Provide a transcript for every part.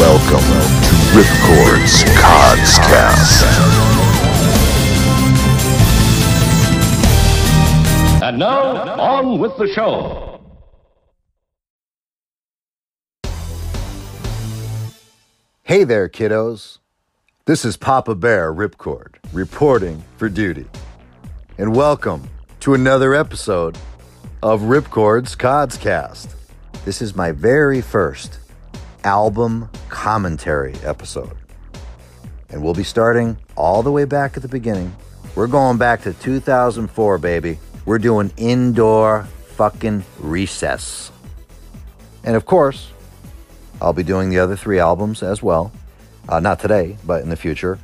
Welcome to Ripcord's Codscast. And now, on with the show. Hey there, kiddos. This is Papa Bear Ripcord reporting for duty. And welcome to another episode of Ripcord's Codscast. This is my very first album commentary episode. And we'll be starting all the way back at the beginning. We're going back to 2004, baby. We're doing indoor fucking recess. And of course, I'll be doing the other three albums as well. Uh, not today, but in the future.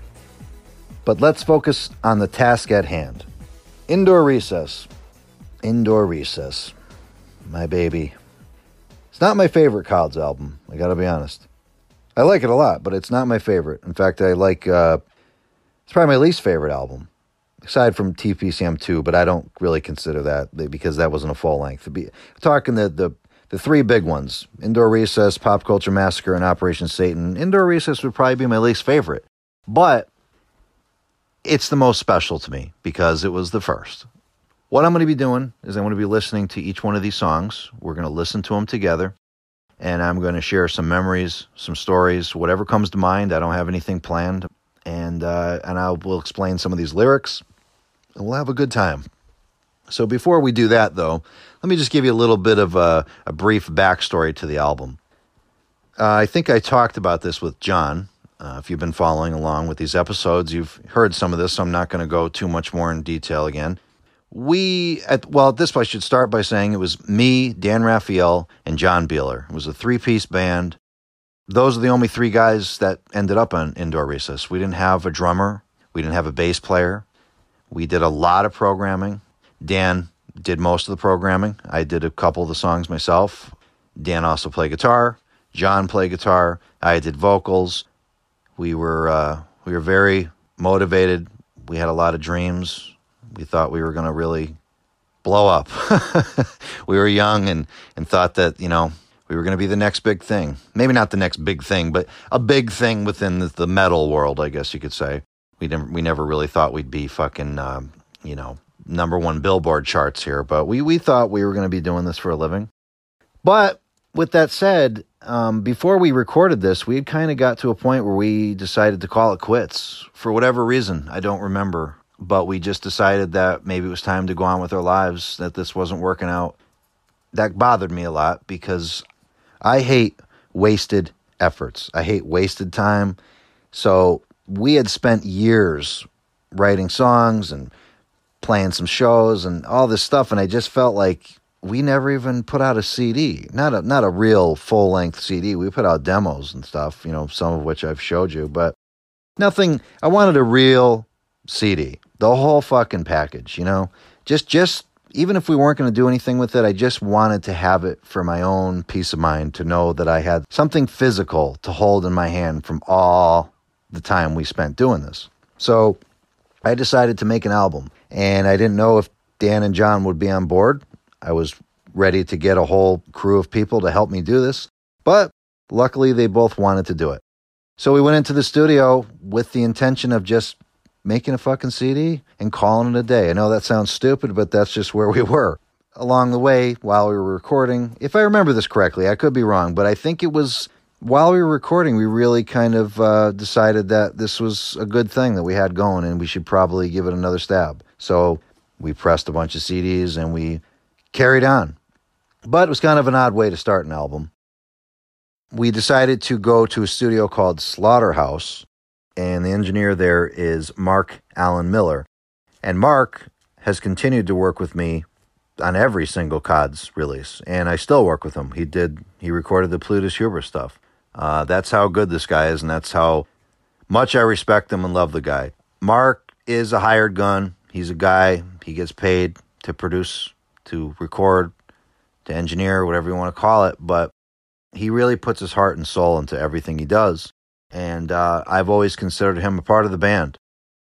But let's focus on the task at hand. Indoor Recess. Indoor Recess. My baby. It's not my favorite Cods album, I gotta be honest. I like it a lot, but it's not my favorite. In fact, I like, uh, it's probably my least favorite album, aside from TPCM 2, but I don't really consider that because that wasn't a full length. Be, talking the, the the three big ones Indoor Recess, Pop Culture Massacre, and Operation Satan. Indoor Recess would probably be my least favorite, but it's the most special to me because it was the first. What I'm going to be doing is I'm going to be listening to each one of these songs. We're going to listen to them together, and I'm going to share some memories, some stories, whatever comes to mind. I don't have anything planned, and uh, and I will explain some of these lyrics, and we'll have a good time. So before we do that, though, let me just give you a little bit of a, a brief backstory to the album. Uh, I think I talked about this with John. Uh, if you've been following along with these episodes, you've heard some of this, so I'm not going to go too much more in detail again. We, at, well, at this point, I should start by saying it was me, Dan Raphael, and John Beeler. It was a three piece band. Those are the only three guys that ended up on Indoor Recess. We didn't have a drummer, we didn't have a bass player. We did a lot of programming. Dan did most of the programming. I did a couple of the songs myself. Dan also played guitar. John played guitar. I did vocals. We were uh, we were very motivated. We had a lot of dreams. We thought we were going to really blow up. we were young and and thought that you know we were going to be the next big thing. Maybe not the next big thing, but a big thing within the, the metal world, I guess you could say. We never we never really thought we'd be fucking um, you know number one billboard charts here, but we, we thought we were going to be doing this for a living. But with that said, um, before we recorded this, we had kind of got to a point where we decided to call it quits for whatever reason. I don't remember, but we just decided that maybe it was time to go on with our lives, that this wasn't working out. That bothered me a lot because I hate wasted efforts, I hate wasted time. So we had spent years writing songs and playing some shows and all this stuff, and I just felt like we never even put out a CD, not a not a real full length CD. We put out demos and stuff, you know, some of which I've showed you, but nothing. I wanted a real CD, the whole fucking package, you know, just just even if we weren't going to do anything with it, I just wanted to have it for my own peace of mind to know that I had something physical to hold in my hand from all the time we spent doing this. So I decided to make an album, and I didn't know if Dan and John would be on board. I was ready to get a whole crew of people to help me do this, but luckily they both wanted to do it. So we went into the studio with the intention of just making a fucking CD and calling it a day. I know that sounds stupid, but that's just where we were. Along the way, while we were recording, if I remember this correctly, I could be wrong, but I think it was while we were recording, we really kind of uh, decided that this was a good thing that we had going and we should probably give it another stab. So we pressed a bunch of CDs and we carried on. But it was kind of an odd way to start an album. We decided to go to a studio called Slaughterhouse, and the engineer there is Mark Allen Miller. And Mark has continued to work with me on every single CODS release, and I still work with him. He did, he recorded the Plutus Huber stuff. Uh, that's how good this guy is, and that's how much I respect him and love the guy. Mark is a hired gun. He's a guy. He gets paid to produce, to record, to engineer, whatever you want to call it. But he really puts his heart and soul into everything he does. And uh, I've always considered him a part of the band.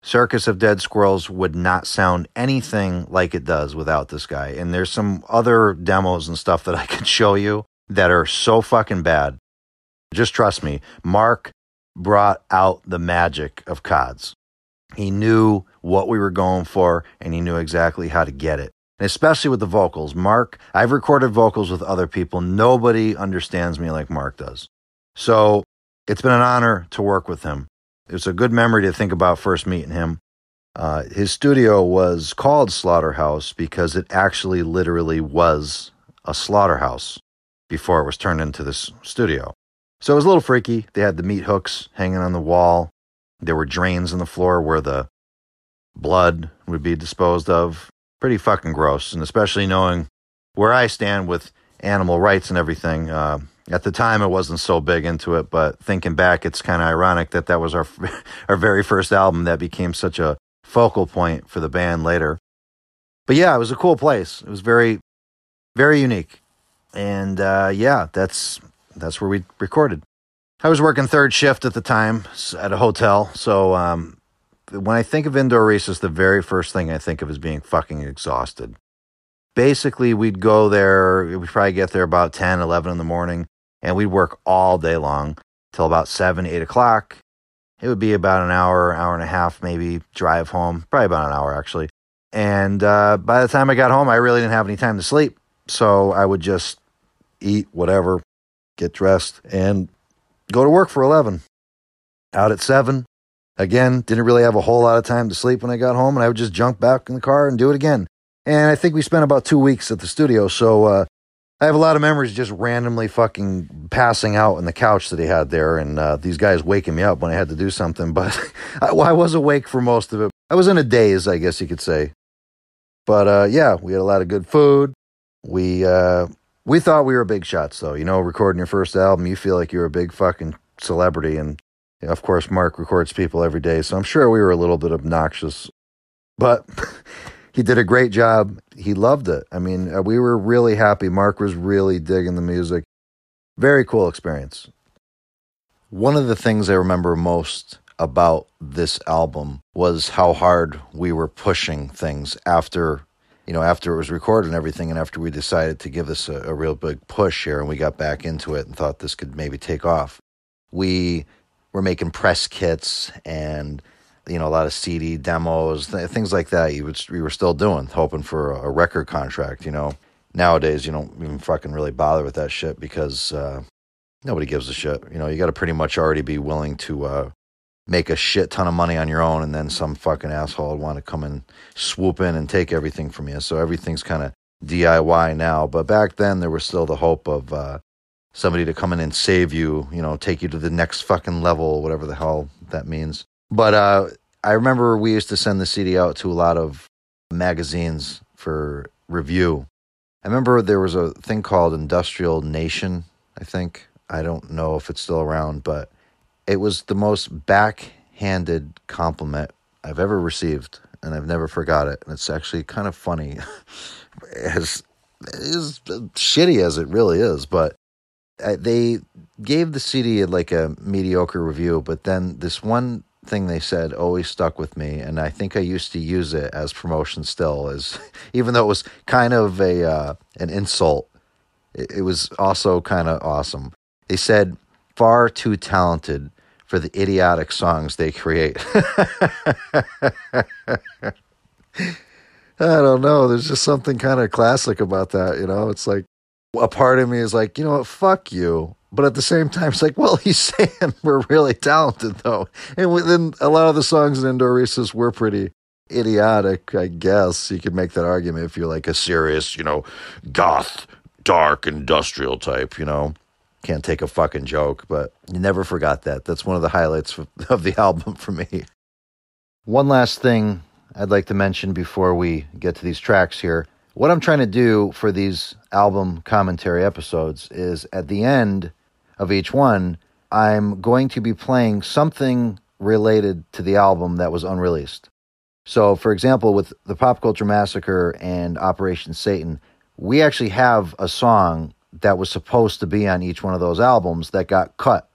Circus of Dead Squirrels would not sound anything like it does without this guy. And there's some other demos and stuff that I could show you that are so fucking bad Just trust me, Mark brought out the magic of CODs. He knew what we were going for and he knew exactly how to get it. And especially with the vocals. Mark, I've recorded vocals with other people. Nobody understands me like Mark does. So it's been an honor to work with him. It's a good memory to think about first meeting him. Uh, his studio was called Slaughterhouse because it actually literally was a slaughterhouse before it was turned into this studio. So it was a little freaky. They had the meat hooks hanging on the wall. There were drains in the floor where the blood would be disposed of. Pretty fucking gross. And especially knowing where I stand with animal rights and everything. Uh, at the time, I wasn't so big into it, but thinking back, it's kind of ironic that that was our our very first album that became such a focal point for the band later. But yeah, it was a cool place. It was very, very unique, and uh, yeah, that's that's where we recorded. I was working third shift at the time at a hotel, so um, when I think of indoor Indoresis, the very first thing I think of is being fucking exhausted. Basically, we'd go there, we'd probably get there about 10, 11 in the morning, and we'd work all day long till about 7, 8 o'clock. It would be about an hour, hour and a half, maybe drive home, probably about an hour actually. And uh, by the time I got home, I really didn't have any time to sleep. So I would just eat whatever, get dressed, and go to work for 11. Out at 7. Again, didn't really have a whole lot of time to sleep when I got home, and I would just jump back in the car and do it again. And I think we spent about two weeks at the studio. So uh, I have a lot of memories just randomly fucking passing out on the couch that he had there, and uh, these guys waking me up when I had to do something. But I, I, was awake for most of it. I was in a daze, I guess you could say. But uh, yeah, we had a lot of good food. We uh, we thought we were big shots, though. You know, recording your first album, you feel like you're a big fucking celebrity, and you know, of course, Mark records people every day, so I'm sure we were a little bit obnoxious. But he did a great job. He loved it. I mean, uh, we were really happy. Mark was really digging the music. Very cool experience. One of the things I remember most about this album was how hard we were pushing things after, you know, after it was recorded and everything, and after we decided to give this a, a real big push here and we got back into it and thought this could maybe take off. We were making press kits and you know a lot of CD demos, th- things like that. You would you were still doing, hoping for a, record contract. You know, nowadays you don't even fucking really bother with that shit because uh, nobody gives a shit. You know, you got to pretty much already be willing to uh, make a shit ton of money on your own, and then some fucking asshole would want to come and swoop in and take everything from you. So everything's kind of DIY now. But back then, there was still the hope of uh, somebody to come in and save you. You know, take you to the next fucking level, whatever the hell that means. But uh, I remember we used to send the CD out to a lot of magazines for review. I remember there was a thing called Industrial Nation, I think. I don't know if it's still around, but it was the most backhanded compliment I've ever received, and I've never forgot it. And it's actually kind of funny, as, as shitty as it really is. But they gave the CD like a mediocre review, but then this one thing they said always stuck with me, and I think I used to use it as promotion still. Is even though it was kind of a uh, an insult, it, it was also kind of awesome. They said far too talented for the idiotic songs they create. I don't know. There's just something kind of classic about that, you know. It's like a part of me is like, you know what, fuck you. But at the same time, it's like, well, he's saying we're really talented, though. And within a lot of the songs in Indoor Recess were pretty idiotic, I guess. You could make that argument if you're like a serious, you know, goth, dark, industrial type, you know. Can't take a fucking joke, but you never forgot that. That's one of the highlights of the album for me. One last thing I'd like to mention before we get to these tracks here. What I'm trying to do for these album commentary episodes is at the end of each one, I'm going to be playing something related to the album that was unreleased. So, for example, with the Pop Culture Massacre and Operation Satan, we actually have a song that was supposed to be on each one of those albums that got cut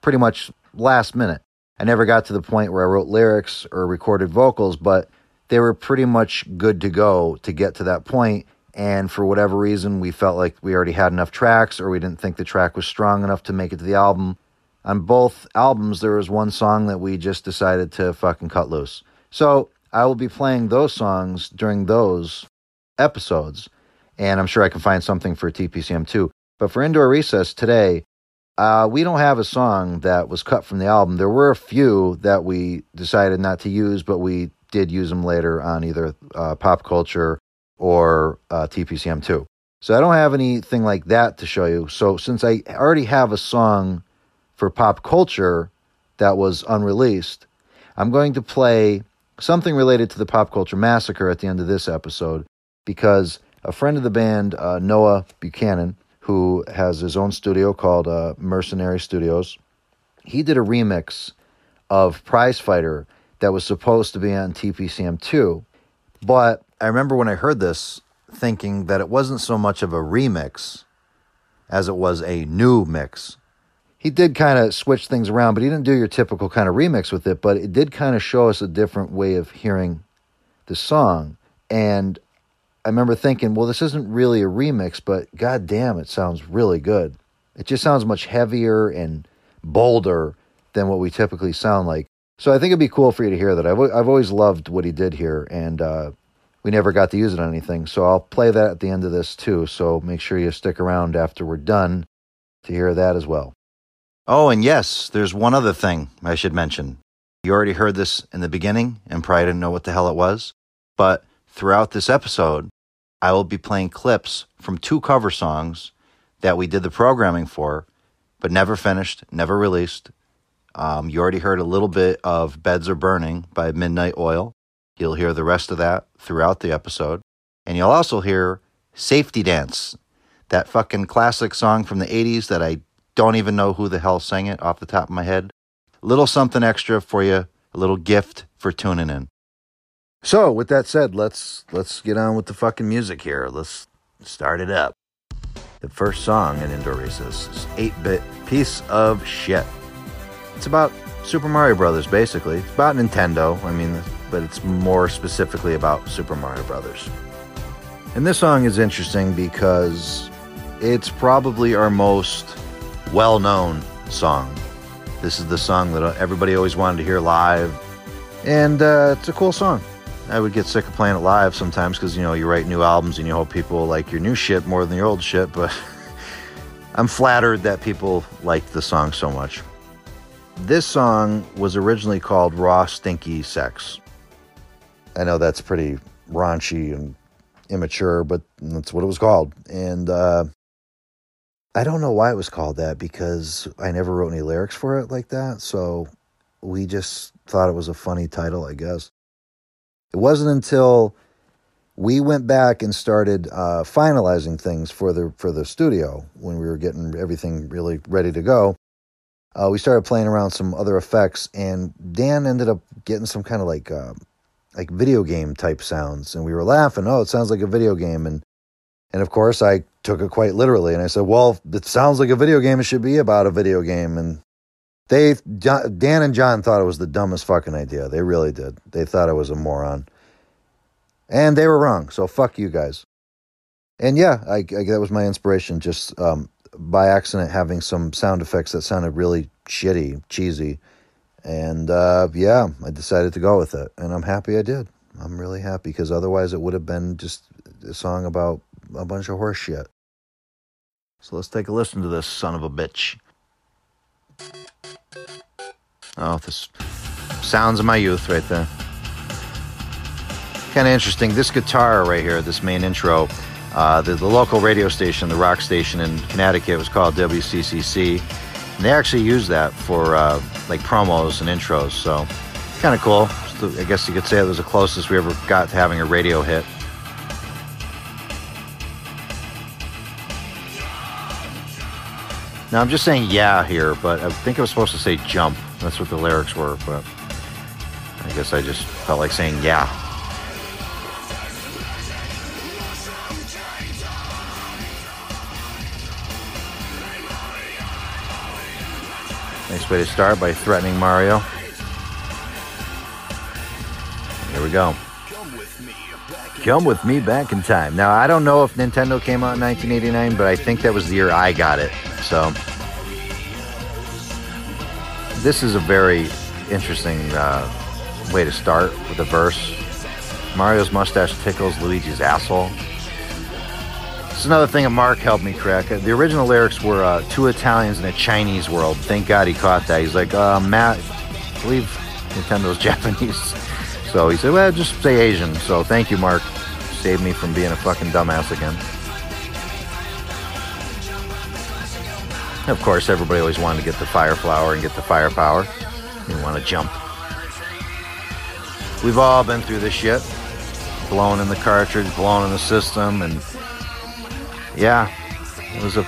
pretty much last minute. I never got to the point where I wrote lyrics or recorded vocals, but they were pretty much good to go to get to that point and for whatever reason, we felt like we already had enough tracks, or we didn't think the track was strong enough to make it to the album. On both albums, there was one song that we just decided to fucking cut loose. So I will be playing those songs during those episodes, and I'm sure I can find something for TPCM too. But for Indoor Recess today, uh, we don't have a song that was cut from the album. There were a few that we decided not to use, but we did use them later on either uh, Pop Culture or uh, TPCM2. So I don't have anything like that to show you. So since I already have a song for Pop Culture that was unreleased, I'm going to play something related to the Pop Culture Massacre at the end of this episode because a friend of the band, uh, Noah Buchanan, who has his own studio called uh, Mercenary Studios, he did a remix of Prize Fighter that was supposed to be on TPCM2. But I remember when I heard this thinking that it wasn't so much of a remix as it was a new mix. He did kind of switch things around, but he didn't do your typical kind of remix with it, but it did kind of show us a different way of hearing the song. And I remember thinking, well, this isn't really a remix, but god damn, it sounds really good. It just sounds much heavier and bolder than what we typically sound like. So I think it'd be cool for you to hear that. I've, I've always loved what he did here, and uh, we never got to use it on anything. So I'll play that at the end of this too. So make sure you stick around after we're done to hear that as well. Oh, and yes, there's one other thing I should mention. You already heard this in the beginning and probably didn't know what the hell it was. But throughout this episode, I will be playing clips from two cover songs that we did the programming for, but never finished, never released. Um, you already heard a little bit of Beds Are Burning by Midnight Oil. You'll hear the rest of that throughout the episode. And you'll also hear Safety Dance, that fucking classic song from the 80s that I don't even know who the hell sang it off the top of my head. A little something extra for you, a little gift for tuning in. So, with that said, let's let's get on with the fucking music here. Let's start it up. The first song in Indoor is 8-bit piece of shit. It's about Super Mario Brothers, basically. It's about Nintendo. I mean, but it's more specifically about Super Mario Brothers. And this song is interesting because it's probably our most well-known song. This is the song that everybody always wanted to hear live, and uh, it's a cool song. I would get sick of playing it live sometimes because you know you write new albums and you hope people like your new shit more than your old shit. But I'm flattered that people liked the song so much. This song was originally called Raw Stinky Sex. I know that's pretty raunchy and immature, but that's what it was called. And uh, I don't know why it was called that because I never wrote any lyrics for it like that. So we just thought it was a funny title, I guess. It wasn't until we went back and started uh, finalizing things for the for the studio when we were getting everything really ready to go uh, we started playing around some other effects, and Dan ended up getting some kind of like uh, like video game type sounds, and we were laughing. Oh, it sounds like a video game, and and of course I took it quite literally, and I said, well, it sounds like a video game. It should be about a video game, and they Dan and John thought it was the dumbest fucking idea. They really did. They thought I was a moron, and they were wrong. So fuck you guys. And yeah, I, I that was my inspiration. Just um, by accident having some sound effects that sounded really shitty, cheesy. And uh, yeah, I decided to go with it. And I'm happy I did. I'm really happy because otherwise it would have been just a song about a bunch of horse shit. So let's take a listen to this son of a bitch. Oh, this sounds of my youth right there. Kind of interesting. This guitar right here, this main intro, uh, the, the, local radio station, the rock station in Connecticut, was called WCCC. And they actually use that for uh, like promos and intros. So kind of cool. I guess you could say it was the closest we ever got to having a radio hit. Now I'm just saying yeah here, but I think I was supposed to say jump. That's what the lyrics were, but I guess I just felt like saying yeah. Way to start by threatening Mario. Here we go. Come with me back in time. Now, I don't know if Nintendo came out in 1989, but I think that was the year I got it. So, this is a very interesting uh, way to start with a verse. Mario's mustache tickles Luigi's asshole. Is another thing that Mark helped me crack. The original lyrics were uh, two Italians in a Chinese world. Thank God he caught that. He's like, uh, Matt, I believe Nintendo's Japanese. So he said, well, just say Asian. So thank you, Mark. Saved me from being a fucking dumbass again. Of course, everybody always wanted to get the fire flower and get the firepower. You want to jump. We've all been through this shit. Blown in the cartridge, blown in the system, and yeah, it was a.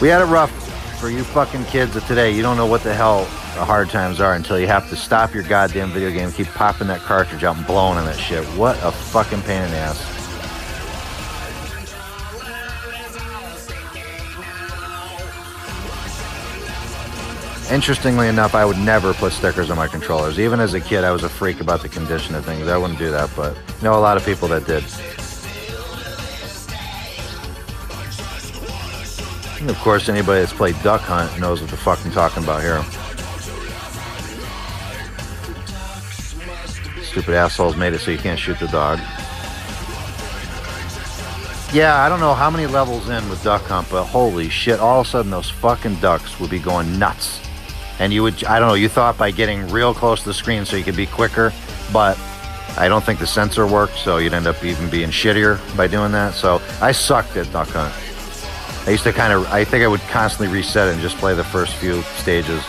We had it rough for you fucking kids of today. You don't know what the hell the hard times are until you have to stop your goddamn video game, keep popping that cartridge out and blowing on that shit. What a fucking pain in the ass. Interestingly enough, I would never put stickers on my controllers. Even as a kid, I was a freak about the condition of things. I wouldn't do that, but know a lot of people that did. And of course, anybody that's played Duck Hunt knows what the fuck I'm talking about here. Stupid assholes made it so you can't shoot the dog. Yeah, I don't know how many levels in with Duck Hunt, but holy shit, all of a sudden those fucking ducks would be going nuts and you would I don't know you thought by getting real close to the screen so you could be quicker but I don't think the sensor worked so you'd end up even being shittier by doing that so I sucked at Duck Hunt I used to kind of I think I would constantly reset and just play the first few stages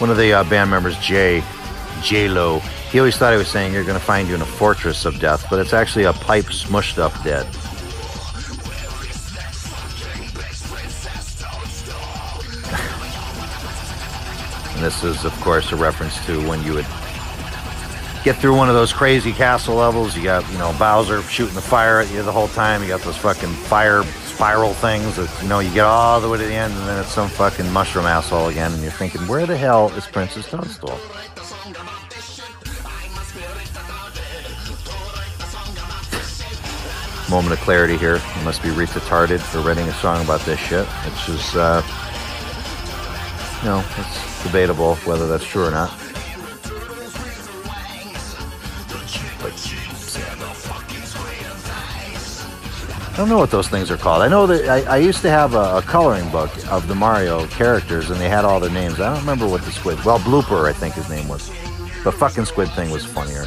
one of the uh, band members Jay J Lo he always thought he was saying you're going to find you in a fortress of death, but it's actually a pipe smushed up dead. and this is, of course, a reference to when you would get through one of those crazy castle levels. You got, you know, Bowser shooting the fire at you the whole time. You got those fucking fire spiral things that, you know, you get all the way to the end and then it's some fucking mushroom asshole again. And you're thinking, where the hell is Princess Toadstool? moment of clarity here. You must be retarded for writing a song about this shit. It's just, uh, you know, it's debatable whether that's true or not. I don't know what those things are called. I know that I, I used to have a, a, coloring book of the Mario characters, and they had all their names. I don't remember what the squid. Well, Blooper, I think his name was. The fucking squid thing was funnier.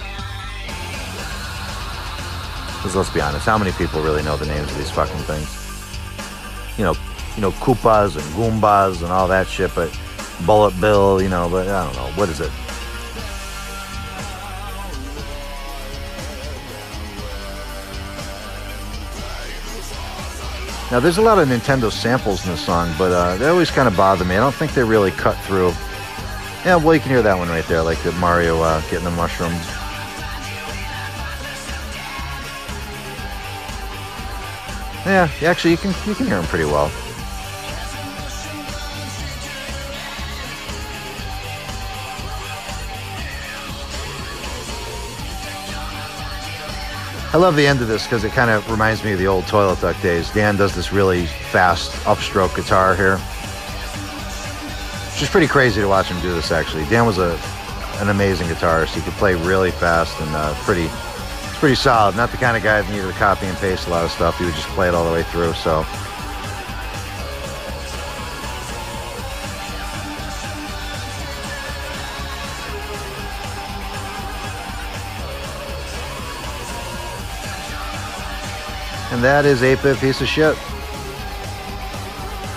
Because let's be honest, how many people really know the names of these fucking things? You know, you know, Koopas and Goombas and all that shit, but Bullet Bill, you know, but I don't know. What is it? Now, there's a lot of Nintendo samples in the song, but uh, they always kind of bother me. I don't think they really cut through. Yeah, well, you can hear that one right there, like the Mario uh, getting the mushrooms. Yeah, actually, you can you can hear them pretty well. I love the end of this because it kind of reminds me of the old Toilet Duck days. Dan does this really fast upstroke guitar here. It's just pretty crazy to watch him do this, actually. Dan was a an amazing guitarist. He could play really fast and uh, pretty pretty solid. Not the kind of guy that needed to copy and paste a lot of stuff. He would just play it all the way through. So. And that is 8-bit piece of shit.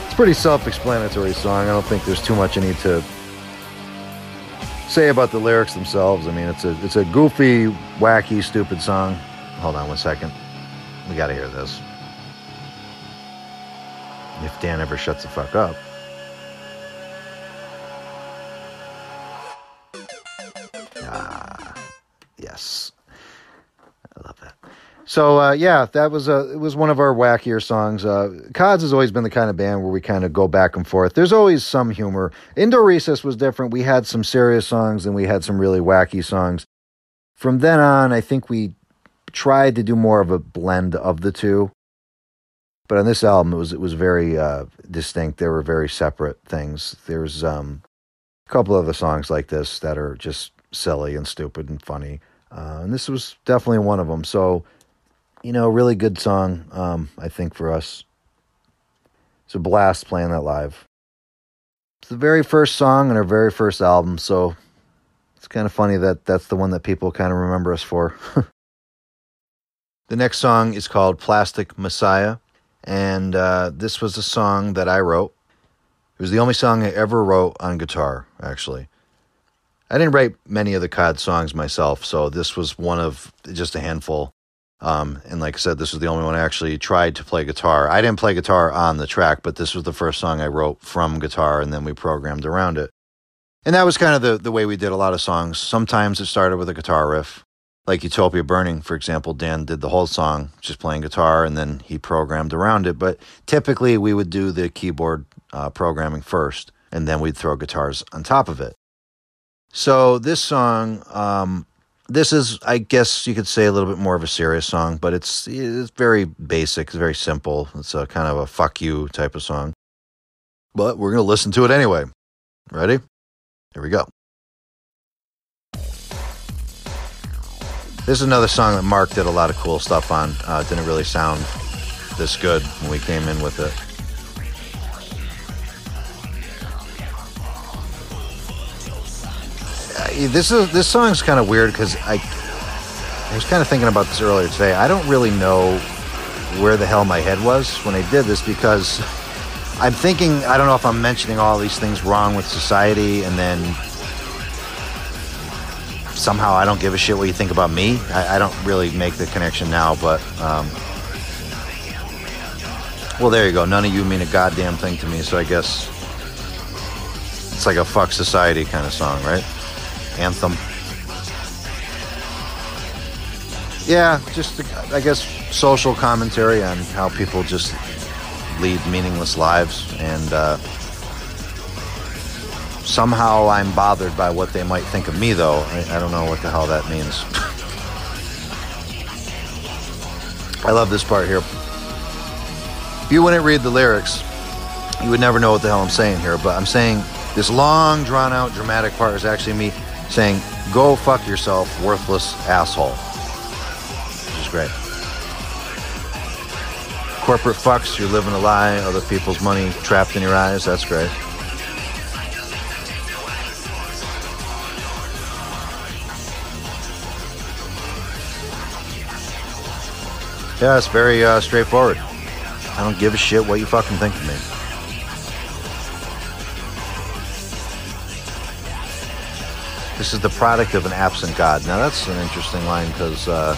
It's pretty self-explanatory song. I don't think there's too much I need to say about the lyrics themselves. I mean, it's a it's a goofy, wacky, stupid song. Hold on one second. We got to hear this. If Dan ever shuts the fuck up. So uh, yeah, that was a it was one of our wackier songs. Uh, Cods has always been the kind of band where we kind of go back and forth. There's always some humor. Indoor Recess was different. We had some serious songs and we had some really wacky songs. From then on, I think we tried to do more of a blend of the two. But on this album, it was it was very uh, distinct. They were very separate things. There's um, a couple of the songs like this that are just silly and stupid and funny, uh, and this was definitely one of them. So you know, really good song, um, I think, for us. It's a blast playing that live. It's the very first song on our very first album, so it's kind of funny that that's the one that people kind of remember us for. the next song is called Plastic Messiah, and uh, this was a song that I wrote. It was the only song I ever wrote on guitar, actually. I didn't write many of the COD songs myself, so this was one of just a handful um, and like I said, this was the only one I actually tried to play guitar. I didn't play guitar on the track, but this was the first song I wrote from guitar, and then we programmed around it. And that was kind of the, the way we did a lot of songs. Sometimes it started with a guitar riff, like Utopia Burning, for example. Dan did the whole song just playing guitar, and then he programmed around it. But typically, we would do the keyboard uh, programming first, and then we'd throw guitars on top of it. So this song, um, this is, I guess you could say, a little bit more of a serious song, but it's it's very basic, it's very simple. It's a kind of a fuck you type of song. But we're gonna listen to it anyway. Ready? Here we go. This is another song that Mark did a lot of cool stuff on. Uh, didn't really sound this good when we came in with it. This is this song's kind of weird because I I was kind of thinking about this earlier today. I don't really know where the hell my head was when I did this because I'm thinking I don't know if I'm mentioning all these things wrong with society and then somehow I don't give a shit what you think about me. I, I don't really make the connection now, but um, well, there you go. None of you mean a goddamn thing to me, so I guess it's like a fuck society kind of song, right? Anthem. Yeah, just I guess social commentary on how people just lead meaningless lives, and uh, somehow I'm bothered by what they might think of me. Though I, I don't know what the hell that means. I love this part here. If you wouldn't read the lyrics, you would never know what the hell I'm saying here. But I'm saying this long, drawn out, dramatic part is actually me saying, Go fuck yourself, worthless asshole. Which is great. Corporate fucks, you're living a lie, other people's money trapped in your eyes. That's great. Yeah, it's very uh, straightforward. I don't give a shit what you fucking think of me. This is the product of an absent God. Now, that's an interesting line because uh,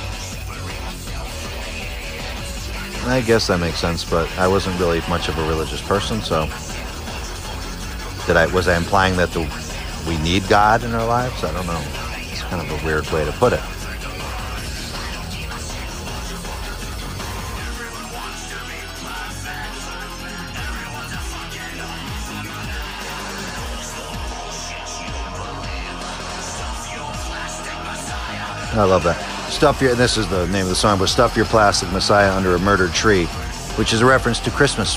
I guess that makes sense, but I wasn't really much of a religious person, so did I was I implying that the, we need God in our lives? I don't know. It's kind of a weird way to put it. I love that. Stuff your, this is the name of the song, but Stuff Your Plastic Messiah Under a Murdered Tree, which is a reference to Christmas.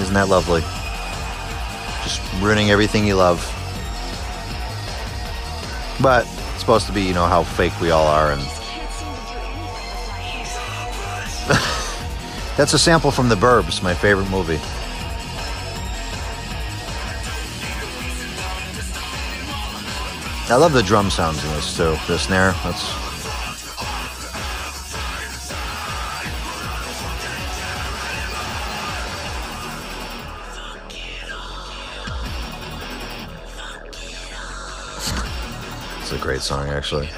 Isn't that lovely? Just ruining everything you love. But it's supposed to be, you know, how fake we all are. And that's a sample from The Burbs, my favorite movie. I love the drum sounds in this too. The snare, that's It's a great song actually.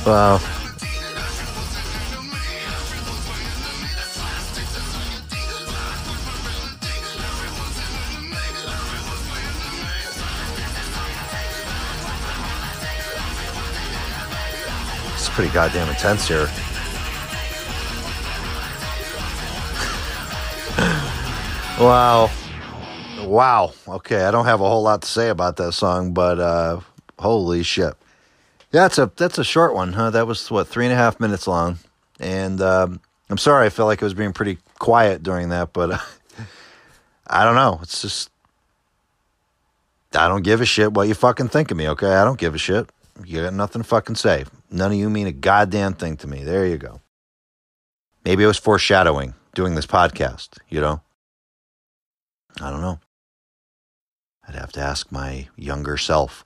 wow. Pretty goddamn intense here. wow. Wow. Okay, I don't have a whole lot to say about that song, but uh, holy shit. Yeah, that's a that's a short one, huh? That was what three and a half minutes long, and um, I'm sorry, I felt like I was being pretty quiet during that, but uh, I don't know. It's just I don't give a shit what you fucking think of me, okay? I don't give a shit. You got nothing to fucking say. None of you mean a goddamn thing to me. There you go. Maybe it was foreshadowing doing this podcast, you know? I don't know. I'd have to ask my younger self.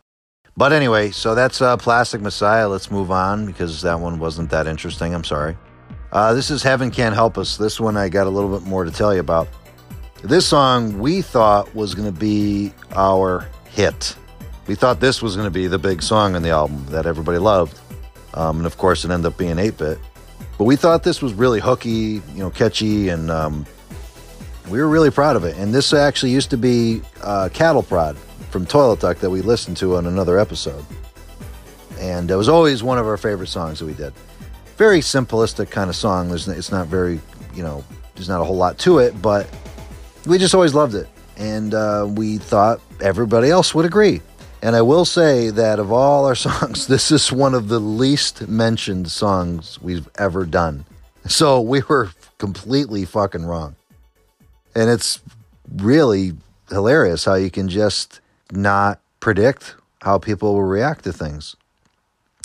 But anyway, so that's uh, Plastic Messiah. Let's move on because that one wasn't that interesting. I'm sorry. Uh, this is Heaven Can't Help Us. This one I got a little bit more to tell you about. This song we thought was going to be our hit. We thought this was going to be the big song on the album that everybody loved. Um, and of course, it ended up being 8 bit. But we thought this was really hooky, you know, catchy, and um, we were really proud of it. And this actually used to be uh, Cattle Prod from Toilet Duck that we listened to on another episode. And it was always one of our favorite songs that we did. Very simplistic kind of song. There's, it's not very, you know, there's not a whole lot to it, but we just always loved it. And uh, we thought everybody else would agree. And I will say that of all our songs, this is one of the least mentioned songs we've ever done. So we were completely fucking wrong. And it's really hilarious how you can just not predict how people will react to things.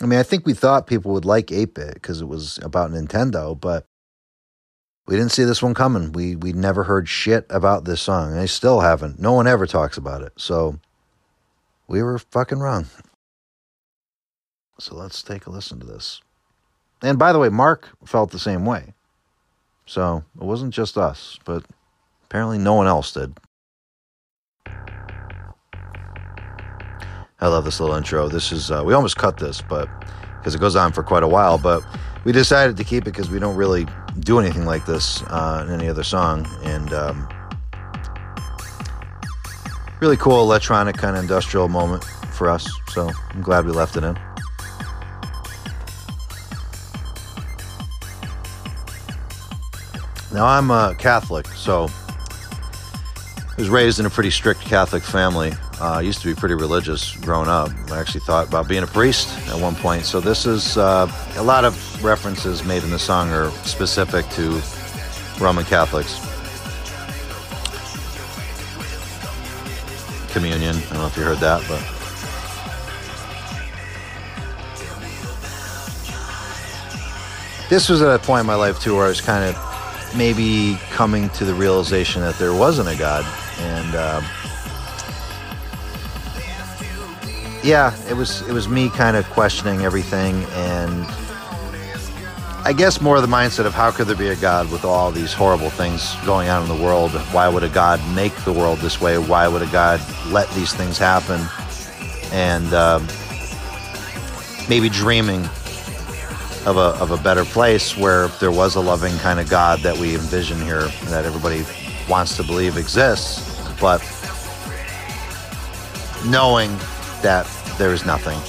I mean, I think we thought people would like 8 bit because it was about Nintendo, but we didn't see this one coming. We we never heard shit about this song. And I still haven't. No one ever talks about it. So we were fucking wrong. So let's take a listen to this. And by the way, Mark felt the same way. So it wasn't just us, but apparently no one else did. I love this little intro. This is, uh, we almost cut this, but because it goes on for quite a while, but we decided to keep it because we don't really do anything like this uh, in any other song. And um, really cool electronic kind of industrial moment for us. So I'm glad we left it in. Now I'm a Catholic, so I was raised in a pretty strict Catholic family. Uh, I used to be pretty religious growing up. I actually thought about being a priest at one point. So this is uh, a lot of references made in the song are specific to Roman Catholics. Communion. I don't know if you heard that, but. This was at a point in my life too where I was kind of maybe coming to the realization that there wasn't a God, and uh, yeah, it was it was me kind of questioning everything, and I guess more of the mindset of how could there be a God with all these horrible things going on in the world? Why would a God make the world this way? Why would a God let these things happen? And um, maybe dreaming of a, of a better place where there was a loving kind of God that we envision here that everybody wants to believe exists, but knowing that there is nothing.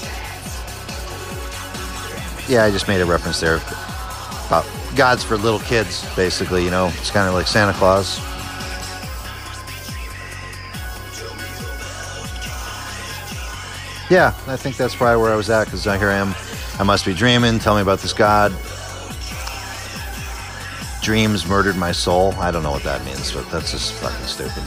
Yeah, I just made a reference there about God's for little kids, basically, you know, it's kind of like Santa Claus. Yeah, I think that's probably where I was at because here I am I must be dreaming. Tell me about this God. Dreams murdered my soul. I don't know what that means, but that's just fucking stupid.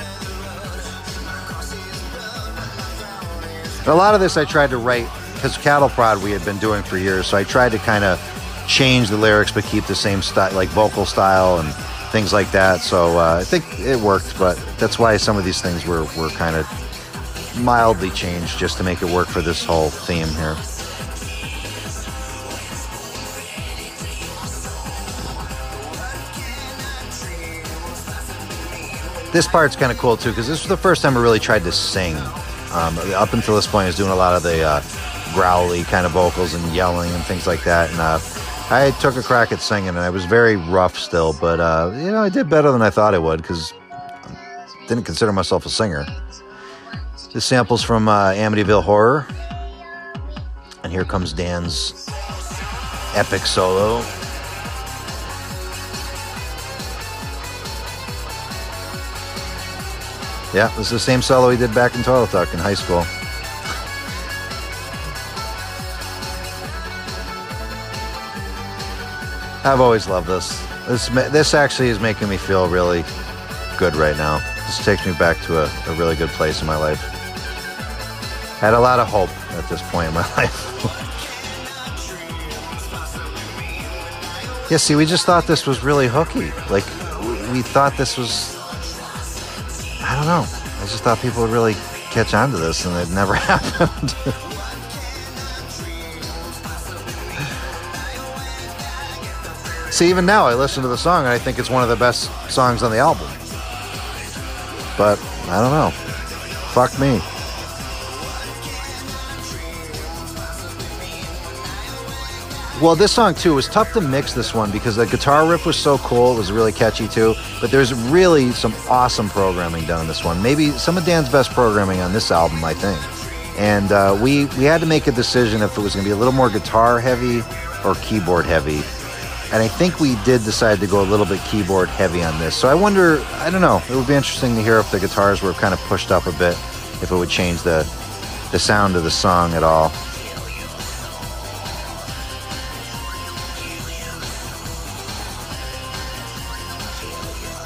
But a lot of this I tried to write because cattle prod we had been doing for years, so I tried to kind of change the lyrics but keep the same style, like vocal style and things like that. So uh, I think it worked, but that's why some of these things were were kind of mildly changed just to make it work for this whole theme here. this part's kind of cool too because this was the first time I really tried to sing. Um, up until this point, I was doing a lot of the uh, growly kind of vocals and yelling and things like that. And uh, I took a crack at singing, and I was very rough still, but uh, you know, I did better than I thought I would because I didn't consider myself a singer. This samples from uh, Amityville Horror, and here comes Dan's epic solo. Yeah, this is the same solo he did back in Toilet Duck in high school. I've always loved this. This this actually is making me feel really good right now. This takes me back to a, a really good place in my life. I Had a lot of hope at this point in my life. yeah, see, we just thought this was really hooky. Like, we thought this was. I don't know. I just thought people would really catch on to this, and it never happened. See, even now I listen to the song and I think it's one of the best songs on the album. But I don't know. Fuck me. Well, this song too was tough to mix this one because the guitar riff was so cool. It was really catchy too. But there's really some awesome programming done in this one. Maybe some of Dan's best programming on this album, I think. And uh, we we had to make a decision if it was going to be a little more guitar heavy or keyboard heavy. And I think we did decide to go a little bit keyboard heavy on this. So I wonder, I don't know. It would be interesting to hear if the guitars were kind of pushed up a bit, if it would change the the sound of the song at all.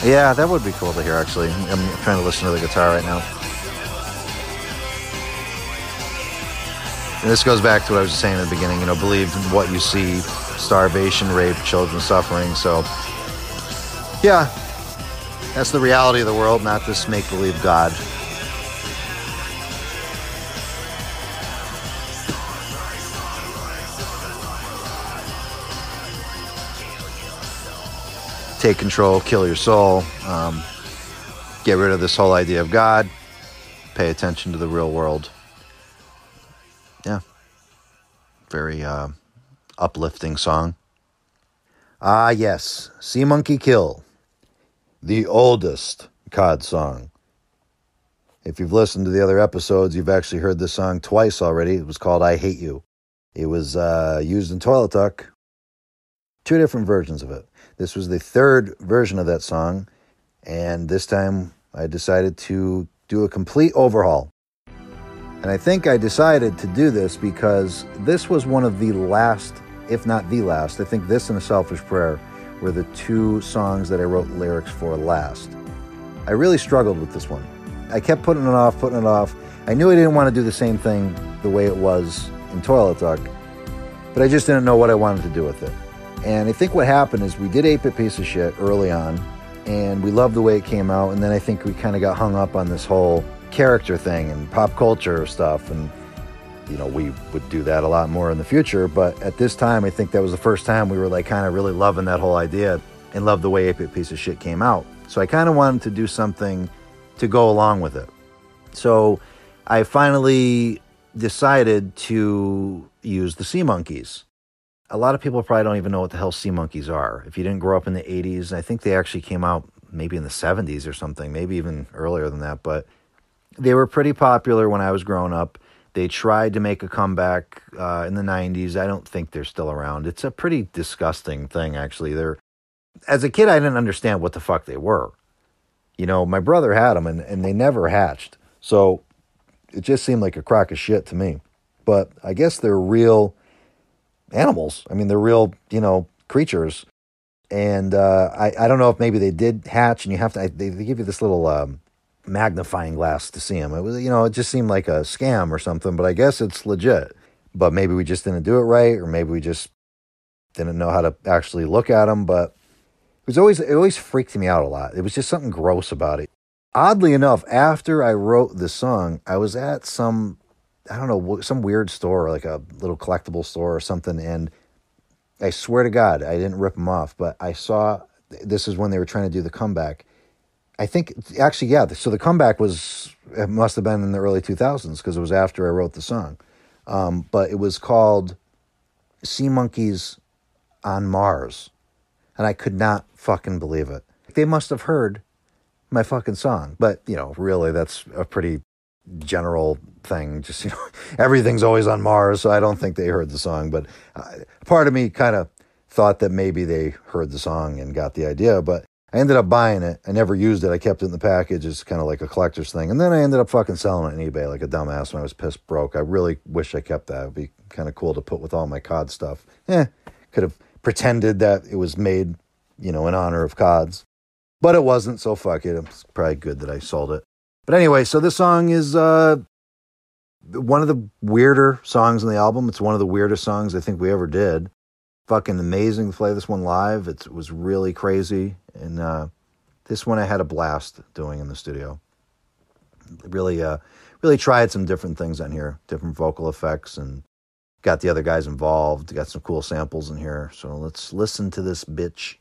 Yeah, that would be cool to hear actually. I'm trying to listen to the guitar right now. And this goes back to what I was saying in the beginning, you know, believe what you see starvation, rape, children suffering. So, yeah, that's the reality of the world, not this make believe God. Take control, kill your soul, um, get rid of this whole idea of God, pay attention to the real world. Yeah. Very uh, uplifting song. Ah, yes, Sea Monkey Kill, the oldest COD song. If you've listened to the other episodes, you've actually heard this song twice already. It was called I Hate You. It was uh, used in Toilet Talk. Two different versions of it. This was the third version of that song, and this time I decided to do a complete overhaul. And I think I decided to do this because this was one of the last, if not the last, I think this and A Selfish Prayer were the two songs that I wrote lyrics for last. I really struggled with this one. I kept putting it off, putting it off. I knew I didn't want to do the same thing the way it was in Toilet Talk, but I just didn't know what I wanted to do with it. And I think what happened is we did 8 Bit Piece of Shit early on, and we loved the way it came out. And then I think we kind of got hung up on this whole character thing and pop culture stuff. And, you know, we would do that a lot more in the future. But at this time, I think that was the first time we were like kind of really loving that whole idea and loved the way 8 Bit Piece of Shit came out. So I kind of wanted to do something to go along with it. So I finally decided to use the Sea Monkeys a lot of people probably don't even know what the hell sea monkeys are. If you didn't grow up in the 80s, I think they actually came out maybe in the 70s or something, maybe even earlier than that, but they were pretty popular when I was growing up. They tried to make a comeback uh, in the 90s. I don't think they're still around. It's a pretty disgusting thing, actually. They're, as a kid, I didn't understand what the fuck they were. You know, my brother had them and, and they never hatched. So it just seemed like a crock of shit to me. But I guess they're real animals. I mean, they're real, you know, creatures. And uh, I, I don't know if maybe they did hatch, and you have to. I, they, they give you this little um, magnifying glass to see them. It was, you know, it just seemed like a scam or something. But I guess it's legit. But maybe we just didn't do it right, or maybe we just didn't know how to actually look at them. But it was always it always freaked me out a lot. It was just something gross about it. Oddly enough, after I wrote the song, I was at some I don't know, some weird store, like a little collectible store or something. And I swear to God, I didn't rip them off, but I saw this is when they were trying to do the comeback. I think actually, yeah. So the comeback was it must have been in the early 2000s because it was after I wrote the song. Um, but it was called Sea Monkeys on Mars, and I could not fucking believe it. They must have heard my fucking song, but you know, really, that's a pretty general thing. Just, you know, everything's always on Mars. So I don't think they heard the song. But uh, part of me kind of thought that maybe they heard the song and got the idea. But I ended up buying it. I never used it. I kept it in the package. It's kind of like a collector's thing. And then I ended up fucking selling it on eBay like a dumbass when I was pissed broke. I really wish I kept that. It'd be kind of cool to put with all my COD stuff. Eh, could have pretended that it was made, you know, in honor of CODs. But it wasn't, so fuck it. It's probably good that I sold it. But anyway, so this song is uh, one of the weirder songs on the album. It's one of the weirdest songs I think we ever did. Fucking amazing to play this one live. It's, it was really crazy. And uh, this one I had a blast doing in the studio. Really, uh, really tried some different things on here, different vocal effects, and got the other guys involved. Got some cool samples in here. So let's listen to this bitch.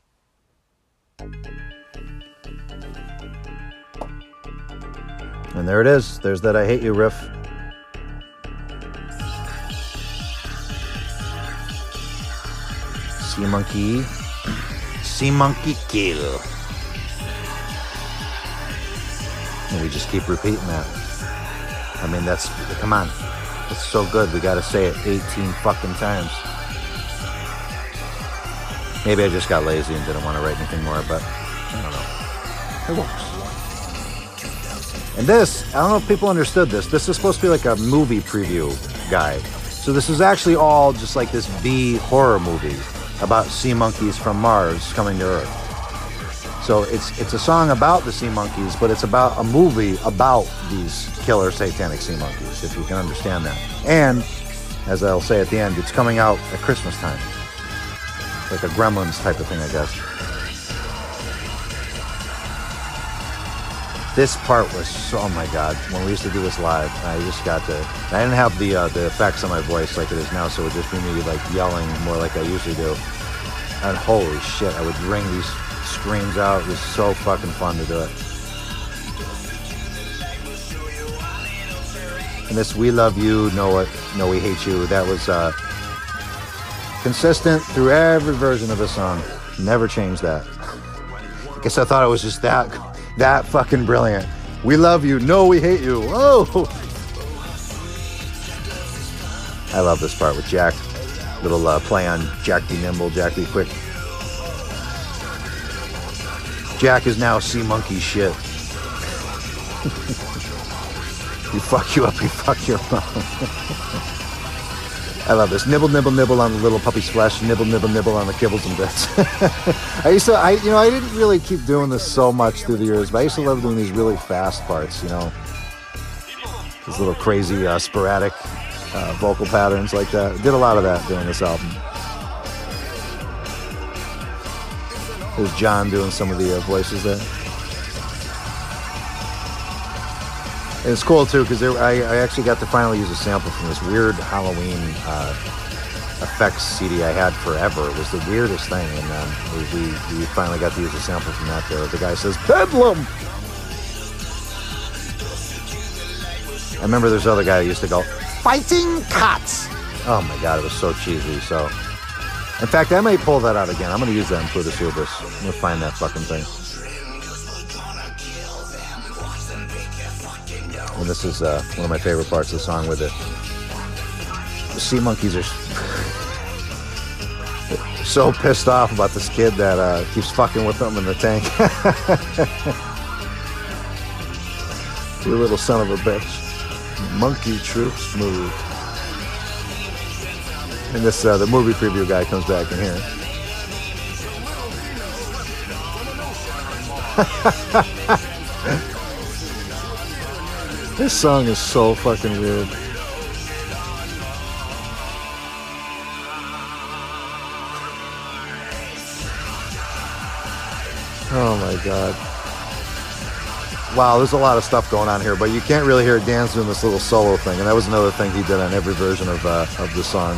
And there it is. There's that I Hate You riff. Sea Monkey. Sea Monkey Kill. And we just keep repeating that. I mean, that's, come on. It's so good. We gotta say it 18 fucking times. Maybe I just got lazy and didn't want to write anything more, but I don't know. It works. And this, I don't know if people understood this. This is supposed to be like a movie preview guide. So this is actually all just like this B horror movie about sea monkeys from Mars coming to Earth. So it's it's a song about the sea monkeys, but it's about a movie about these killer satanic sea monkeys, if you can understand that. And as I'll say at the end, it's coming out at Christmas time. Like a gremlins type of thing, I guess. This part was so, oh my god, when we used to do this live, I just got the, I didn't have the uh, the effects on my voice like it is now, so it would just be me like yelling more like I usually do. And holy shit, I would ring these screams out. It was so fucking fun to do it. And this "We Love You," "No, It, No, We Hate You," that was uh, consistent through every version of the song. Never changed that. I guess I thought it was just that that fucking brilliant. We love you. No, we hate you. Oh. I love this part with Jack. Little uh, play on Jack be nimble, Jack be quick. Jack is now sea monkey shit. you fuck you up, you fuck your mom. I love this. Nibble, nibble, nibble on the little puppy's flesh. Nibble, nibble, nibble on the kibbles and bits. I used to, I, you know, I didn't really keep doing this so much through the years, but I used to love doing these really fast parts, you know. These little crazy, uh, sporadic uh, vocal patterns like that. Did a lot of that during this album. There's John doing some of the uh, voices there. And it's cool too because I, I actually got to finally use a sample from this weird Halloween uh, effects CD I had forever. It was the weirdest thing, and um, we, we, we finally got to use a sample from that. There, the guy says Bedlam. I remember there's other guy who used to go fighting cats. Oh my god, it was so cheesy. So, in fact, I may pull that out again. I'm gonna use that in Plutus Hubris. I'm gonna find that fucking thing. And this is uh, one of my favorite parts of the song with it. The sea monkeys are so pissed off about this kid that uh, keeps fucking with them in the tank. you little son of a bitch. Monkey troops move. And this, uh, the movie preview guy comes back in here. This song is so fucking weird. Oh my god. Wow, there's a lot of stuff going on here, but you can't really hear Dan doing this little solo thing, and that was another thing he did on every version of uh, of the song.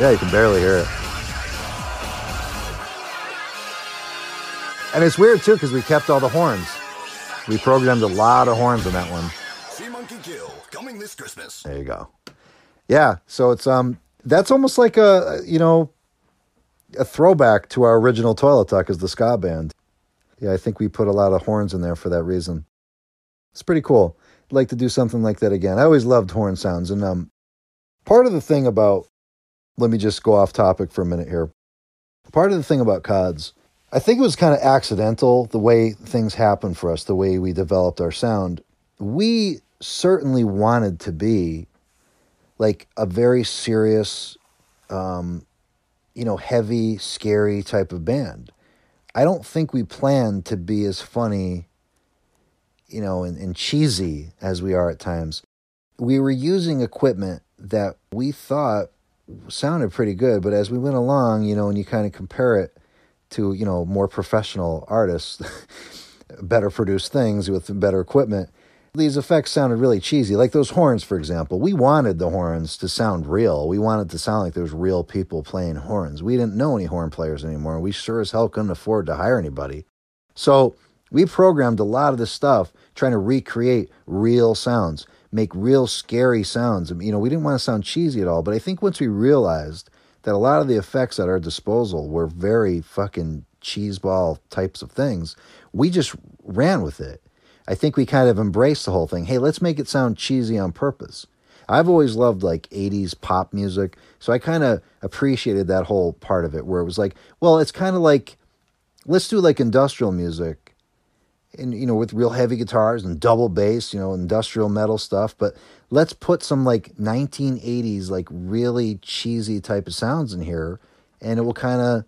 Yeah, you can barely hear it. And it's weird too because we kept all the horns. We programmed a lot of horns in that one. Sea Monkey Kill coming this Christmas. There you go. Yeah, so it's um that's almost like a you know a throwback to our original Toilet Talk as the ska band. Yeah, I think we put a lot of horns in there for that reason. It's pretty cool. like to do something like that again. I always loved horn sounds, and um, part of the thing about let me just go off topic for a minute here. Part of the thing about CODs, I think it was kind of accidental the way things happened for us, the way we developed our sound. We certainly wanted to be like a very serious, um, you know, heavy, scary type of band. I don't think we planned to be as funny, you know, and, and cheesy as we are at times. We were using equipment that we thought sounded pretty good, but as we went along, you know, and you kind of compare it to, you know, more professional artists, better produced things with better equipment, these effects sounded really cheesy. Like those horns, for example. We wanted the horns to sound real. We wanted to sound like there was real people playing horns. We didn't know any horn players anymore. We sure as hell couldn't afford to hire anybody. So we programmed a lot of this stuff trying to recreate real sounds, make real scary sounds. You know, we didn't want to sound cheesy at all, but I think once we realized that a lot of the effects at our disposal were very fucking cheeseball types of things, we just ran with it. I think we kind of embraced the whole thing. Hey, let's make it sound cheesy on purpose. I've always loved like 80s pop music, so I kind of appreciated that whole part of it where it was like, well, it's kind of like let's do like industrial music and you know with real heavy guitars and double bass, you know, industrial metal stuff, but let's put some like 1980s like really cheesy type of sounds in here and it will kind of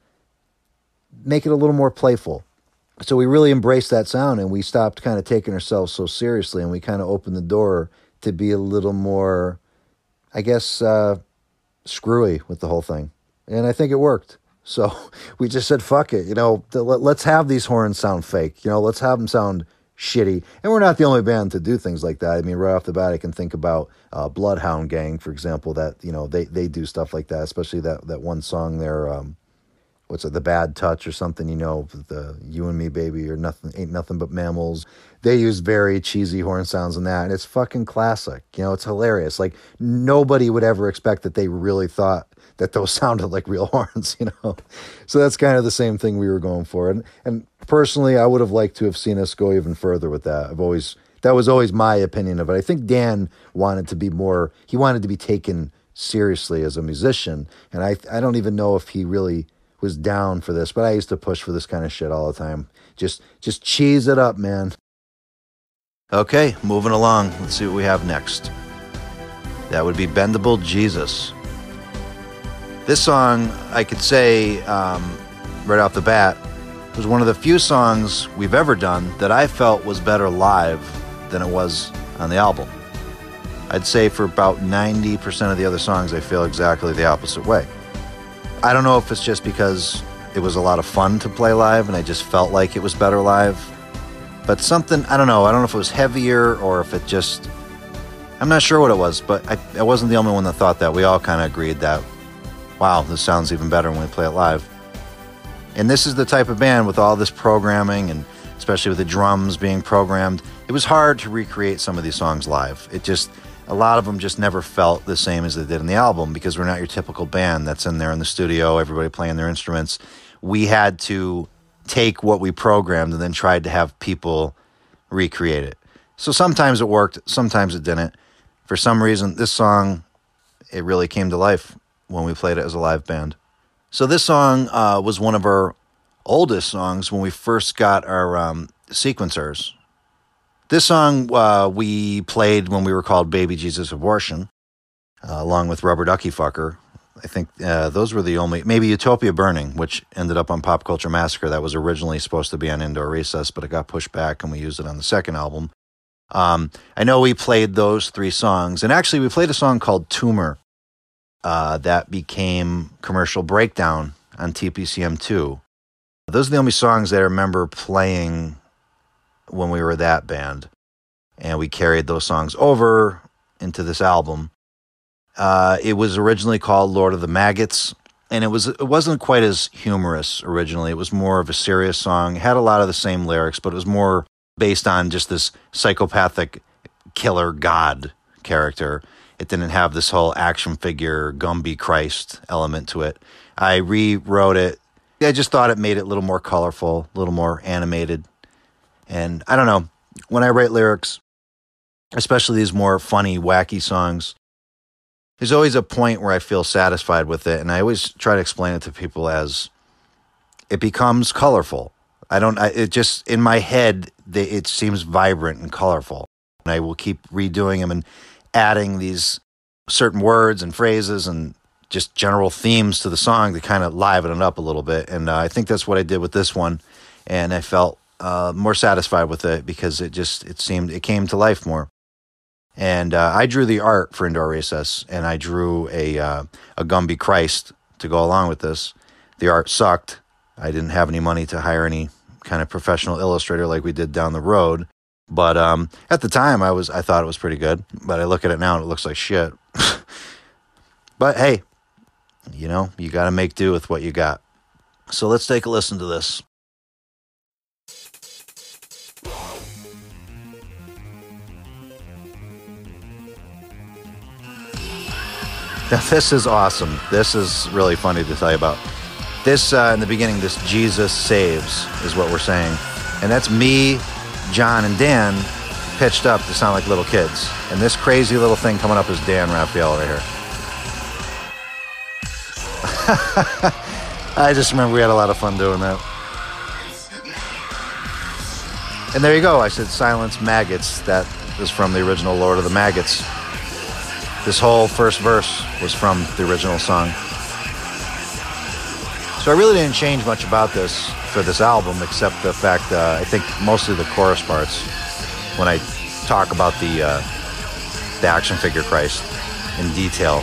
make it a little more playful. So we really embraced that sound and we stopped kind of taking ourselves so seriously and we kind of opened the door to be a little more i guess uh, screwy with the whole thing. And i think it worked so we just said fuck it you know let's have these horns sound fake you know let's have them sound shitty and we're not the only band to do things like that i mean right off the bat i can think about uh, bloodhound gang for example that you know they, they do stuff like that especially that, that one song there um, what's it, the bad touch or something, you know, the you and me baby or nothing ain't nothing but mammals. They use very cheesy horn sounds in that, and it's fucking classic. You know, it's hilarious. Like nobody would ever expect that they really thought that those sounded like real horns, you know. So that's kind of the same thing we were going for. And and personally, I would have liked to have seen us go even further with that. I've always that was always my opinion of it. I think Dan wanted to be more. He wanted to be taken seriously as a musician, and I I don't even know if he really was down for this, but I used to push for this kind of shit all the time. Just just cheese it up, man. Okay, moving along. Let's see what we have next. That would be Bendable Jesus. This song, I could say um, right off the bat, was one of the few songs we've ever done that I felt was better live than it was on the album. I'd say for about 90% of the other songs, I feel exactly the opposite way. I don't know if it's just because it was a lot of fun to play live and I just felt like it was better live. But something, I don't know, I don't know if it was heavier or if it just, I'm not sure what it was, but I, I wasn't the only one that thought that. We all kind of agreed that, wow, this sounds even better when we play it live. And this is the type of band with all this programming and especially with the drums being programmed, it was hard to recreate some of these songs live. It just, a lot of them just never felt the same as they did in the album because we're not your typical band that's in there in the studio, everybody playing their instruments. We had to take what we programmed and then tried to have people recreate it. So sometimes it worked, sometimes it didn't. For some reason, this song, it really came to life when we played it as a live band. So this song uh, was one of our oldest songs when we first got our um, sequencers this song uh, we played when we were called Baby Jesus Abortion, uh, along with Rubber Ducky Fucker. I think uh, those were the only, maybe Utopia Burning, which ended up on Pop Culture Massacre. That was originally supposed to be on Indoor Recess, but it got pushed back and we used it on the second album. Um, I know we played those three songs, and actually, we played a song called Tumor uh, that became Commercial Breakdown on TPCM 2. Those are the only songs that I remember playing when we were that band. And we carried those songs over into this album. Uh, it was originally called Lord of the Maggots, and it was it wasn't quite as humorous originally. It was more of a serious song. It had a lot of the same lyrics, but it was more based on just this psychopathic killer god character. It didn't have this whole action figure Gumby Christ element to it. I rewrote it. I just thought it made it a little more colorful, a little more animated. And I don't know, when I write lyrics, especially these more funny, wacky songs. There's always a point where I feel satisfied with it, and I always try to explain it to people as it becomes colorful. I don't. I, it just in my head, it seems vibrant and colorful, and I will keep redoing them and adding these certain words and phrases and just general themes to the song to kind of liven it up a little bit. And uh, I think that's what I did with this one, and I felt uh, more satisfied with it because it just it seemed it came to life more. And uh, I drew the art for Indoor Recess, and I drew a uh, a Gumby Christ to go along with this. The art sucked. I didn't have any money to hire any kind of professional illustrator like we did down the road. But um, at the time, I was I thought it was pretty good. But I look at it now and it looks like shit. but hey, you know you got to make do with what you got. So let's take a listen to this. Now, this is awesome. This is really funny to tell you about. This, uh, in the beginning, this Jesus saves is what we're saying. And that's me, John, and Dan pitched up to sound like little kids. And this crazy little thing coming up is Dan Raphael right here. I just remember we had a lot of fun doing that. And there you go. I said silence maggots. That is from the original Lord of the Maggots. This whole first verse was from the original song. So I really didn't change much about this for this album, except the fact uh, I think mostly the chorus parts when I talk about the uh, the action figure Christ in detail.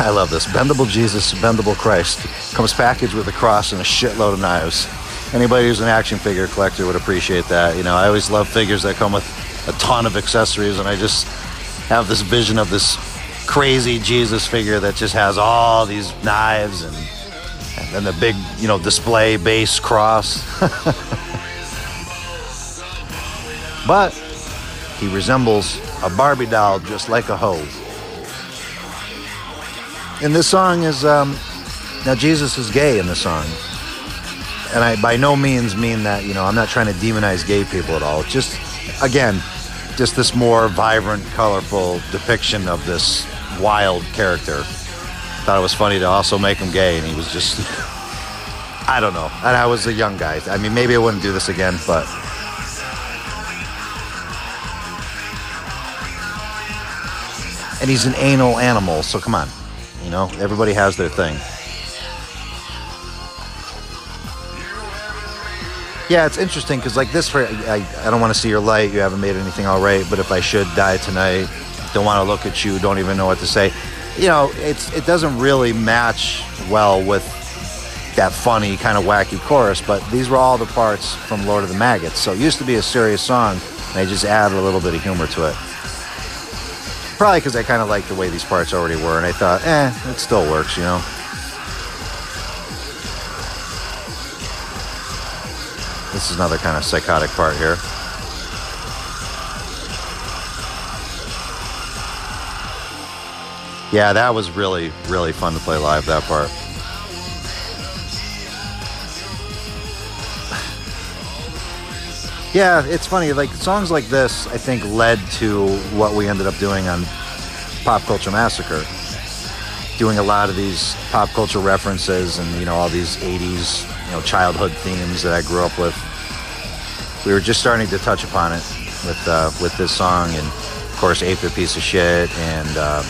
I love this. Bendable Jesus, bendable Christ comes packaged with a cross and a shitload of knives. Anybody who's an action figure collector would appreciate that. You know, I always love figures that come with a ton of accessories, and I just have this vision of this crazy Jesus figure that just has all these knives and and then the big, you know, display base cross. but he resembles a Barbie doll just like a hoe. And this song is um, now Jesus is gay in the song, and I by no means mean that you know I'm not trying to demonize gay people at all. Just again, just this more vibrant, colorful depiction of this wild character. Thought it was funny to also make him gay, and he was just I don't know. And I was a young guy. I mean, maybe I wouldn't do this again, but. And he's an anal animal, so come on. You know, everybody has their thing. Yeah, it's interesting because like this, for I, I don't want to see your light. You haven't made anything all right. But if I should die tonight, don't want to look at you. Don't even know what to say. You know, it's it doesn't really match well with that funny kind of wacky chorus. But these were all the parts from Lord of the Maggots. So it used to be a serious song. And they just added a little bit of humor to it. Probably because I kind of liked the way these parts already were, and I thought, eh, it still works, you know. This is another kind of psychotic part here. Yeah, that was really, really fun to play live, that part. Yeah, it's funny. Like songs like this, I think led to what we ended up doing on Pop Culture Massacre. Doing a lot of these pop culture references and you know all these '80s you know childhood themes that I grew up with. We were just starting to touch upon it with uh, with this song, and of course, "8 Bit Piece of Shit," and um,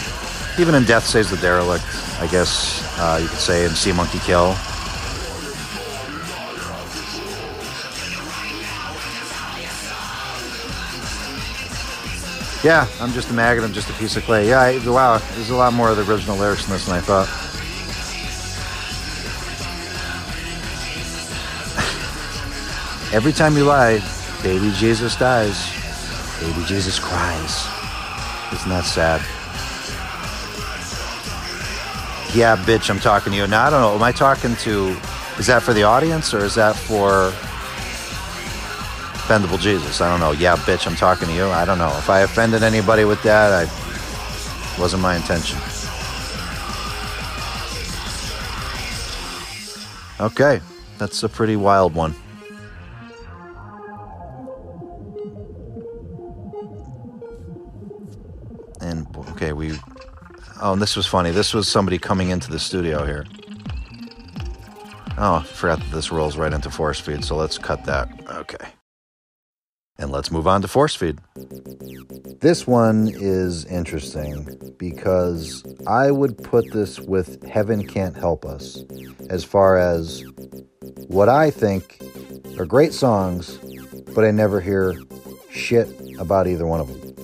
even in "Death Saves the Derelict," I guess uh, you could say, and "Sea Monkey Kill." Yeah, I'm just a maggot. I'm just a piece of clay. Yeah, I, wow, there's a lot more of the original lyrics in this than I thought. Every time you lie, baby Jesus dies. Baby Jesus cries. Isn't that sad? Yeah, bitch, I'm talking to you. Now, I don't know. Am I talking to. Is that for the audience or is that for Bendable Jesus? I don't know. Yeah, bitch, I'm talking to you. I don't know. If I offended anybody with that, I wasn't my intention. Okay, that's a pretty wild one. Oh, and this was funny. This was somebody coming into the studio here. Oh, I forgot that this rolls right into force feed, so let's cut that. Okay. And let's move on to force feed. This one is interesting because I would put this with Heaven Can't Help Us as far as what I think are great songs, but I never hear shit about either one of them.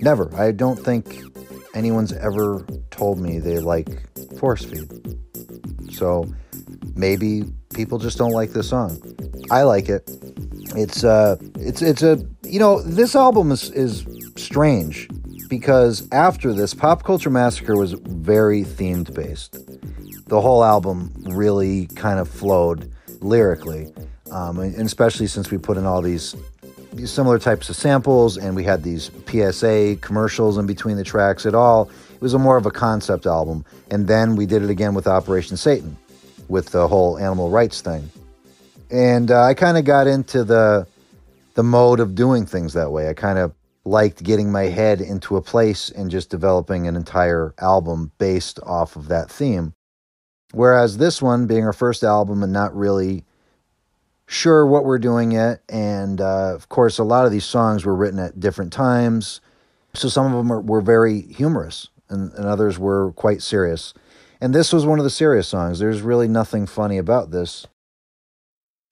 Never. I don't think anyone's ever told me they like force feed. So maybe people just don't like this song. I like it. It's uh it's it's a you know, this album is is strange because after this Pop Culture Massacre was very themed based. The whole album really kind of flowed lyrically. Um, and especially since we put in all these these similar types of samples and we had these PSA commercials in between the tracks it all. It was a more of a concept album. And then we did it again with Operation Satan with the whole animal rights thing. And uh, I kind of got into the the mode of doing things that way. I kind of liked getting my head into a place and just developing an entire album based off of that theme. Whereas this one being our first album and not really sure what we're doing yet. And uh, of course, a lot of these songs were written at different times. So some of them are, were very humorous and, and others were quite serious. And this was one of the serious songs. There's really nothing funny about this.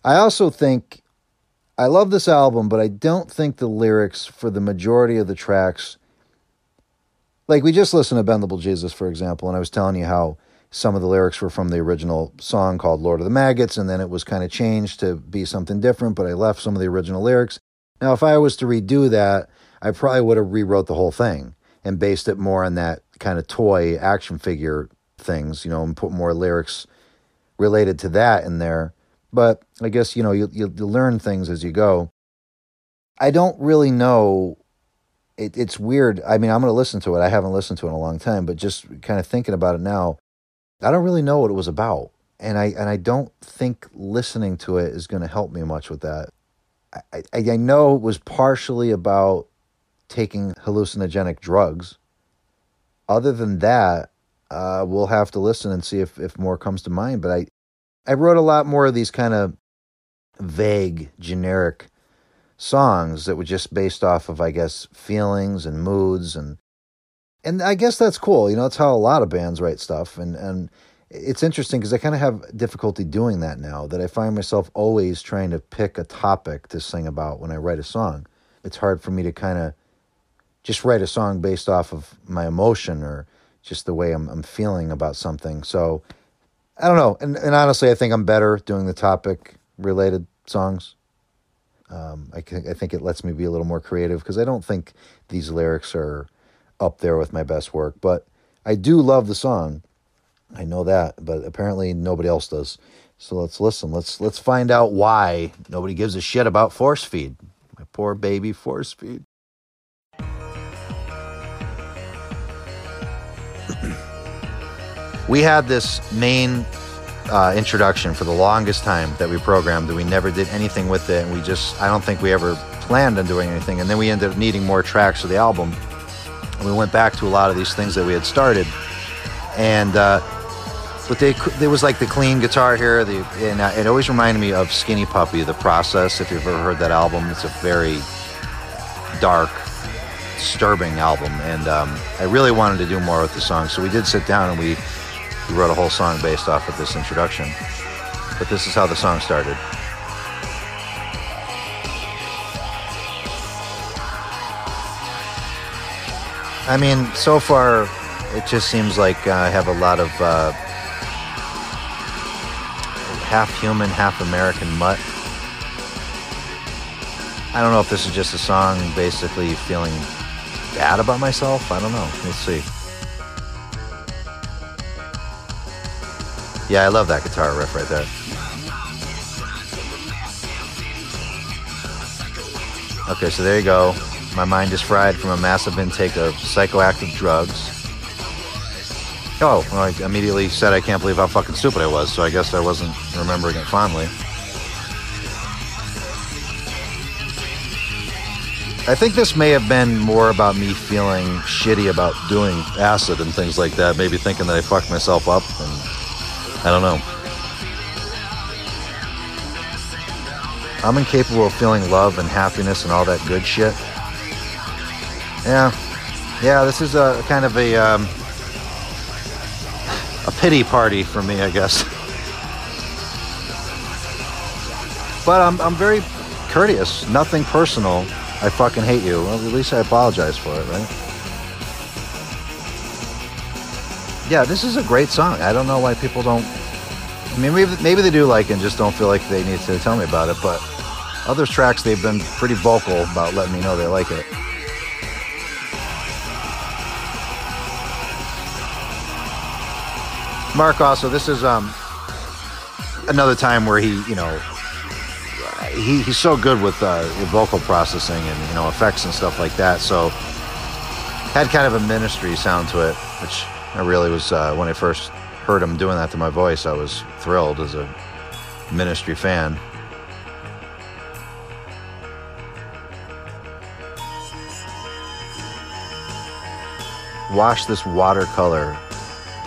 I also think I love this album, but I don't think the lyrics for the majority of the tracks, like we just listened to Bendable Jesus, for example, and I was telling you how some of the lyrics were from the original song called Lord of the Maggots, and then it was kind of changed to be something different, but I left some of the original lyrics. Now, if I was to redo that, I probably would have rewrote the whole thing and based it more on that kind of toy action figure things, you know, and put more lyrics related to that in there. But I guess, you know, you, you, you learn things as you go. I don't really know. It, it's weird. I mean, I'm going to listen to it. I haven't listened to it in a long time, but just kind of thinking about it now, I don't really know what it was about. And I and I don't think listening to it is going to help me much with that. I, I, I know it was partially about taking hallucinogenic drugs. Other than that, uh, we'll have to listen and see if, if more comes to mind. But I, I wrote a lot more of these kind of vague, generic songs that were just based off of, I guess, feelings and moods and and I guess that's cool. You know, that's how a lot of bands write stuff, and and it's interesting because I kind of have difficulty doing that now. That I find myself always trying to pick a topic to sing about when I write a song. It's hard for me to kind of just write a song based off of my emotion or just the way I'm, I'm feeling about something. So I don't know. And, and honestly, I think I'm better doing the topic related songs. Um, I, I think it lets me be a little more creative because I don't think these lyrics are up there with my best work. But I do love the song. I know that, but apparently nobody else does. So let's listen. Let's let's find out why nobody gives a shit about force feed. My poor baby force feed. we had this main uh, introduction for the longest time that we programmed that we never did anything with it and we just i don't think we ever planned on doing anything and then we ended up needing more tracks for the album we went back to a lot of these things that we had started. And uh, but they there was like the clean guitar here the and uh, it always reminded me of skinny puppy the process if you've ever heard that album. It's a very dark disturbing album. And um, i really wanted to do more with the song. So we did sit down and we, we wrote a whole song based off of this introduction. But this is how the song started I mean, so far, it just seems like I have a lot of uh, half human, half American mutt. I don't know if this is just a song basically feeling bad about myself. I don't know. Let's see. Yeah, I love that guitar riff right there. Okay, so there you go. My mind is fried from a massive intake of psychoactive drugs. Oh, well, I immediately said I can't believe how fucking stupid I was, so I guess I wasn't remembering it fondly. I think this may have been more about me feeling shitty about doing acid and things like that, maybe thinking that I fucked myself up, and I don't know. I'm incapable of feeling love and happiness and all that good shit. Yeah, yeah, this is a kind of a um, a pity party for me, I guess. But I'm I'm very courteous. Nothing personal. I fucking hate you. Well, at least I apologize for it, right? Yeah, this is a great song. I don't know why people don't. I mean, maybe, maybe they do like it and just don't feel like they need to tell me about it. But other tracks, they've been pretty vocal about letting me know they like it. Mark also, this is um another time where he, you know, he, he's so good with uh, vocal processing and you know effects and stuff like that. So had kind of a ministry sound to it, which I really was uh, when I first heard him doing that to my voice. I was thrilled as a ministry fan. Wash this watercolor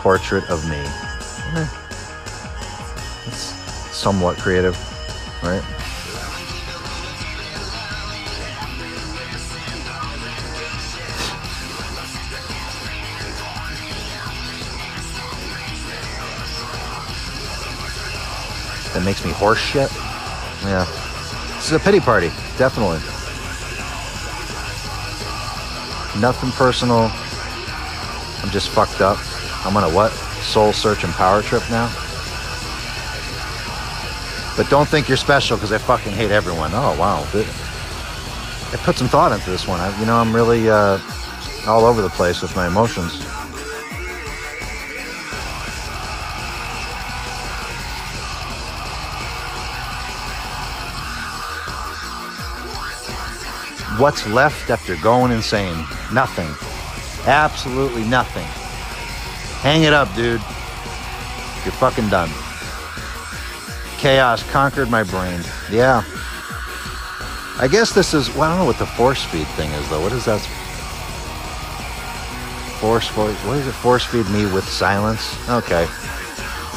portrait of me. It's somewhat creative, right? That makes me horse shit. Yeah. This is a pity party, definitely. Nothing personal. I'm just fucked up. I'm on a what? Soul search and power trip now? But don't think you're special because I fucking hate everyone. Oh, wow. I put some thought into this one. I, you know, I'm really uh, all over the place with my emotions. What's left after going insane? Nothing. Absolutely nothing. Hang it up, dude. You're fucking done. Chaos conquered my brain. Yeah. I guess this is, well, I don't know what the force feed thing is, though. What is that? Force, force, what is it? Force feed me with silence? Okay.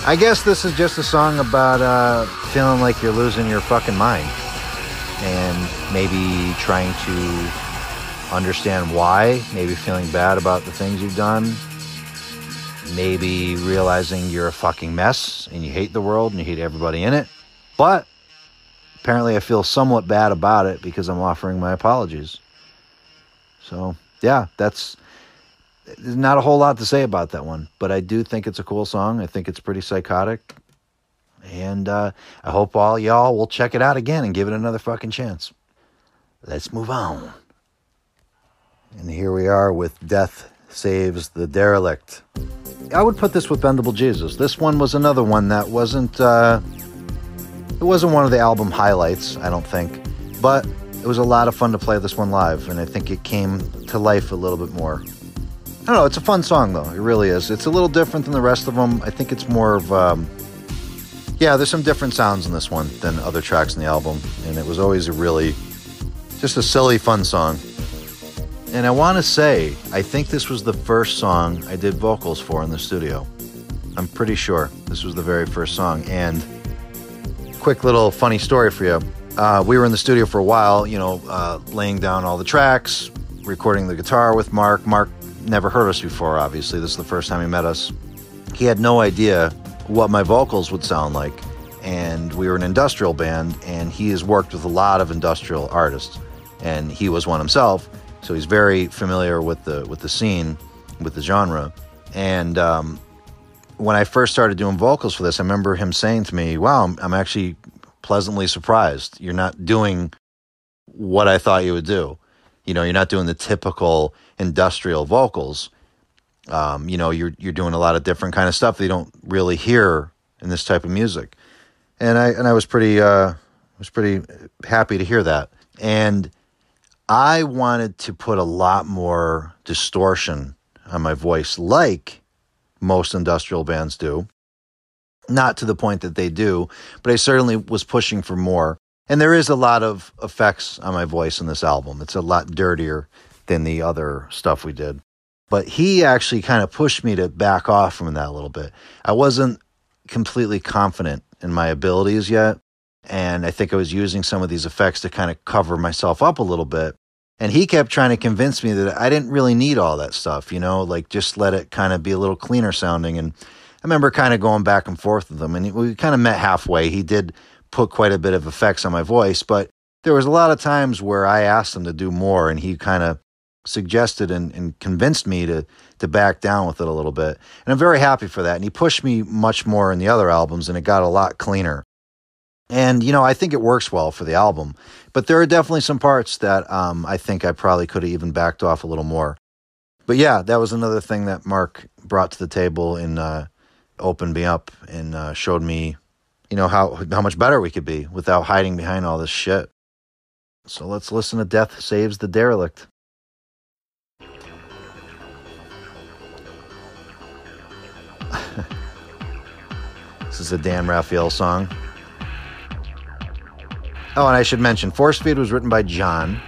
I guess this is just a song about uh, feeling like you're losing your fucking mind and maybe trying to understand why, maybe feeling bad about the things you've done, maybe realizing you're a fucking mess and you hate the world and you hate everybody in it. But apparently, I feel somewhat bad about it because I'm offering my apologies. So, yeah, that's there's not a whole lot to say about that one, but I do think it's a cool song. I think it's pretty psychotic. And uh, I hope all y'all will check it out again and give it another fucking chance. Let's move on. And here we are with Death Saves the Derelict. I would put this with Bendable Jesus. This one was another one that wasn't uh, it wasn't one of the album highlights, I don't think, but it was a lot of fun to play this one live, and I think it came to life a little bit more. I don't know. It's a fun song though. It really is. It's a little different than the rest of them. I think it's more of um, yeah. There's some different sounds in this one than other tracks in the album, and it was always a really just a silly, fun song. And I want to say, I think this was the first song I did vocals for in the studio. I'm pretty sure this was the very first song. And quick little funny story for you. Uh, we were in the studio for a while, you know, uh, laying down all the tracks, recording the guitar with Mark. Mark never heard us before, obviously. This is the first time he met us. He had no idea what my vocals would sound like. And we were an industrial band, and he has worked with a lot of industrial artists. And he was one himself, so he's very familiar with the with the scene, with the genre. And um, when I first started doing vocals for this, I remember him saying to me, "Wow, I'm, I'm actually pleasantly surprised. You're not doing what I thought you would do. You know, you're not doing the typical industrial vocals. Um, you know, you're you're doing a lot of different kind of stuff that you don't really hear in this type of music." And I and I was pretty uh, was pretty happy to hear that. And I wanted to put a lot more distortion on my voice, like most industrial bands do. Not to the point that they do, but I certainly was pushing for more. And there is a lot of effects on my voice in this album. It's a lot dirtier than the other stuff we did. But he actually kind of pushed me to back off from that a little bit. I wasn't completely confident in my abilities yet. And I think I was using some of these effects to kind of cover myself up a little bit. And he kept trying to convince me that I didn't really need all that stuff, you know, like just let it kind of be a little cleaner sounding. And I remember kind of going back and forth with him. And we kind of met halfway. He did put quite a bit of effects on my voice, but there was a lot of times where I asked him to do more and he kind of suggested and, and convinced me to to back down with it a little bit. And I'm very happy for that. And he pushed me much more in the other albums and it got a lot cleaner. And, you know, I think it works well for the album. But there are definitely some parts that um, I think I probably could have even backed off a little more. But yeah, that was another thing that Mark brought to the table and uh, opened me up and uh, showed me, you know, how, how much better we could be without hiding behind all this shit. So let's listen to Death Saves the Derelict. this is a Dan Raphael song. Oh, and I should mention, Force Feed was written by John.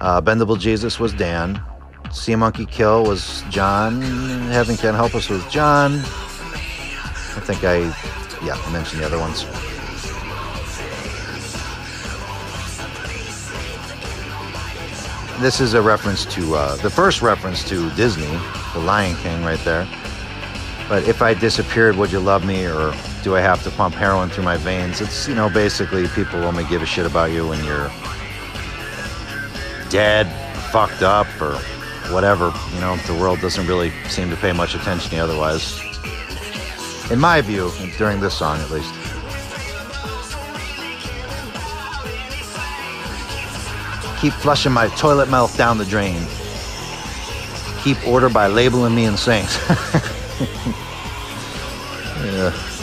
Uh, Bendable Jesus was Dan. Sea Monkey Kill was John. Heaven Can Help Us was John. I think I, yeah, I mentioned the other ones. This is a reference to uh, the first reference to Disney, The Lion King, right there. But if I disappeared, would you love me? Or do I have to pump heroin through my veins? It's, you know, basically people only give a shit about you when you're dead, fucked up, or whatever. You know, the world doesn't really seem to pay much attention to you otherwise. In my view, during this song at least. Keep flushing my toilet mouth down the drain. Keep order by labeling me insane. yeah.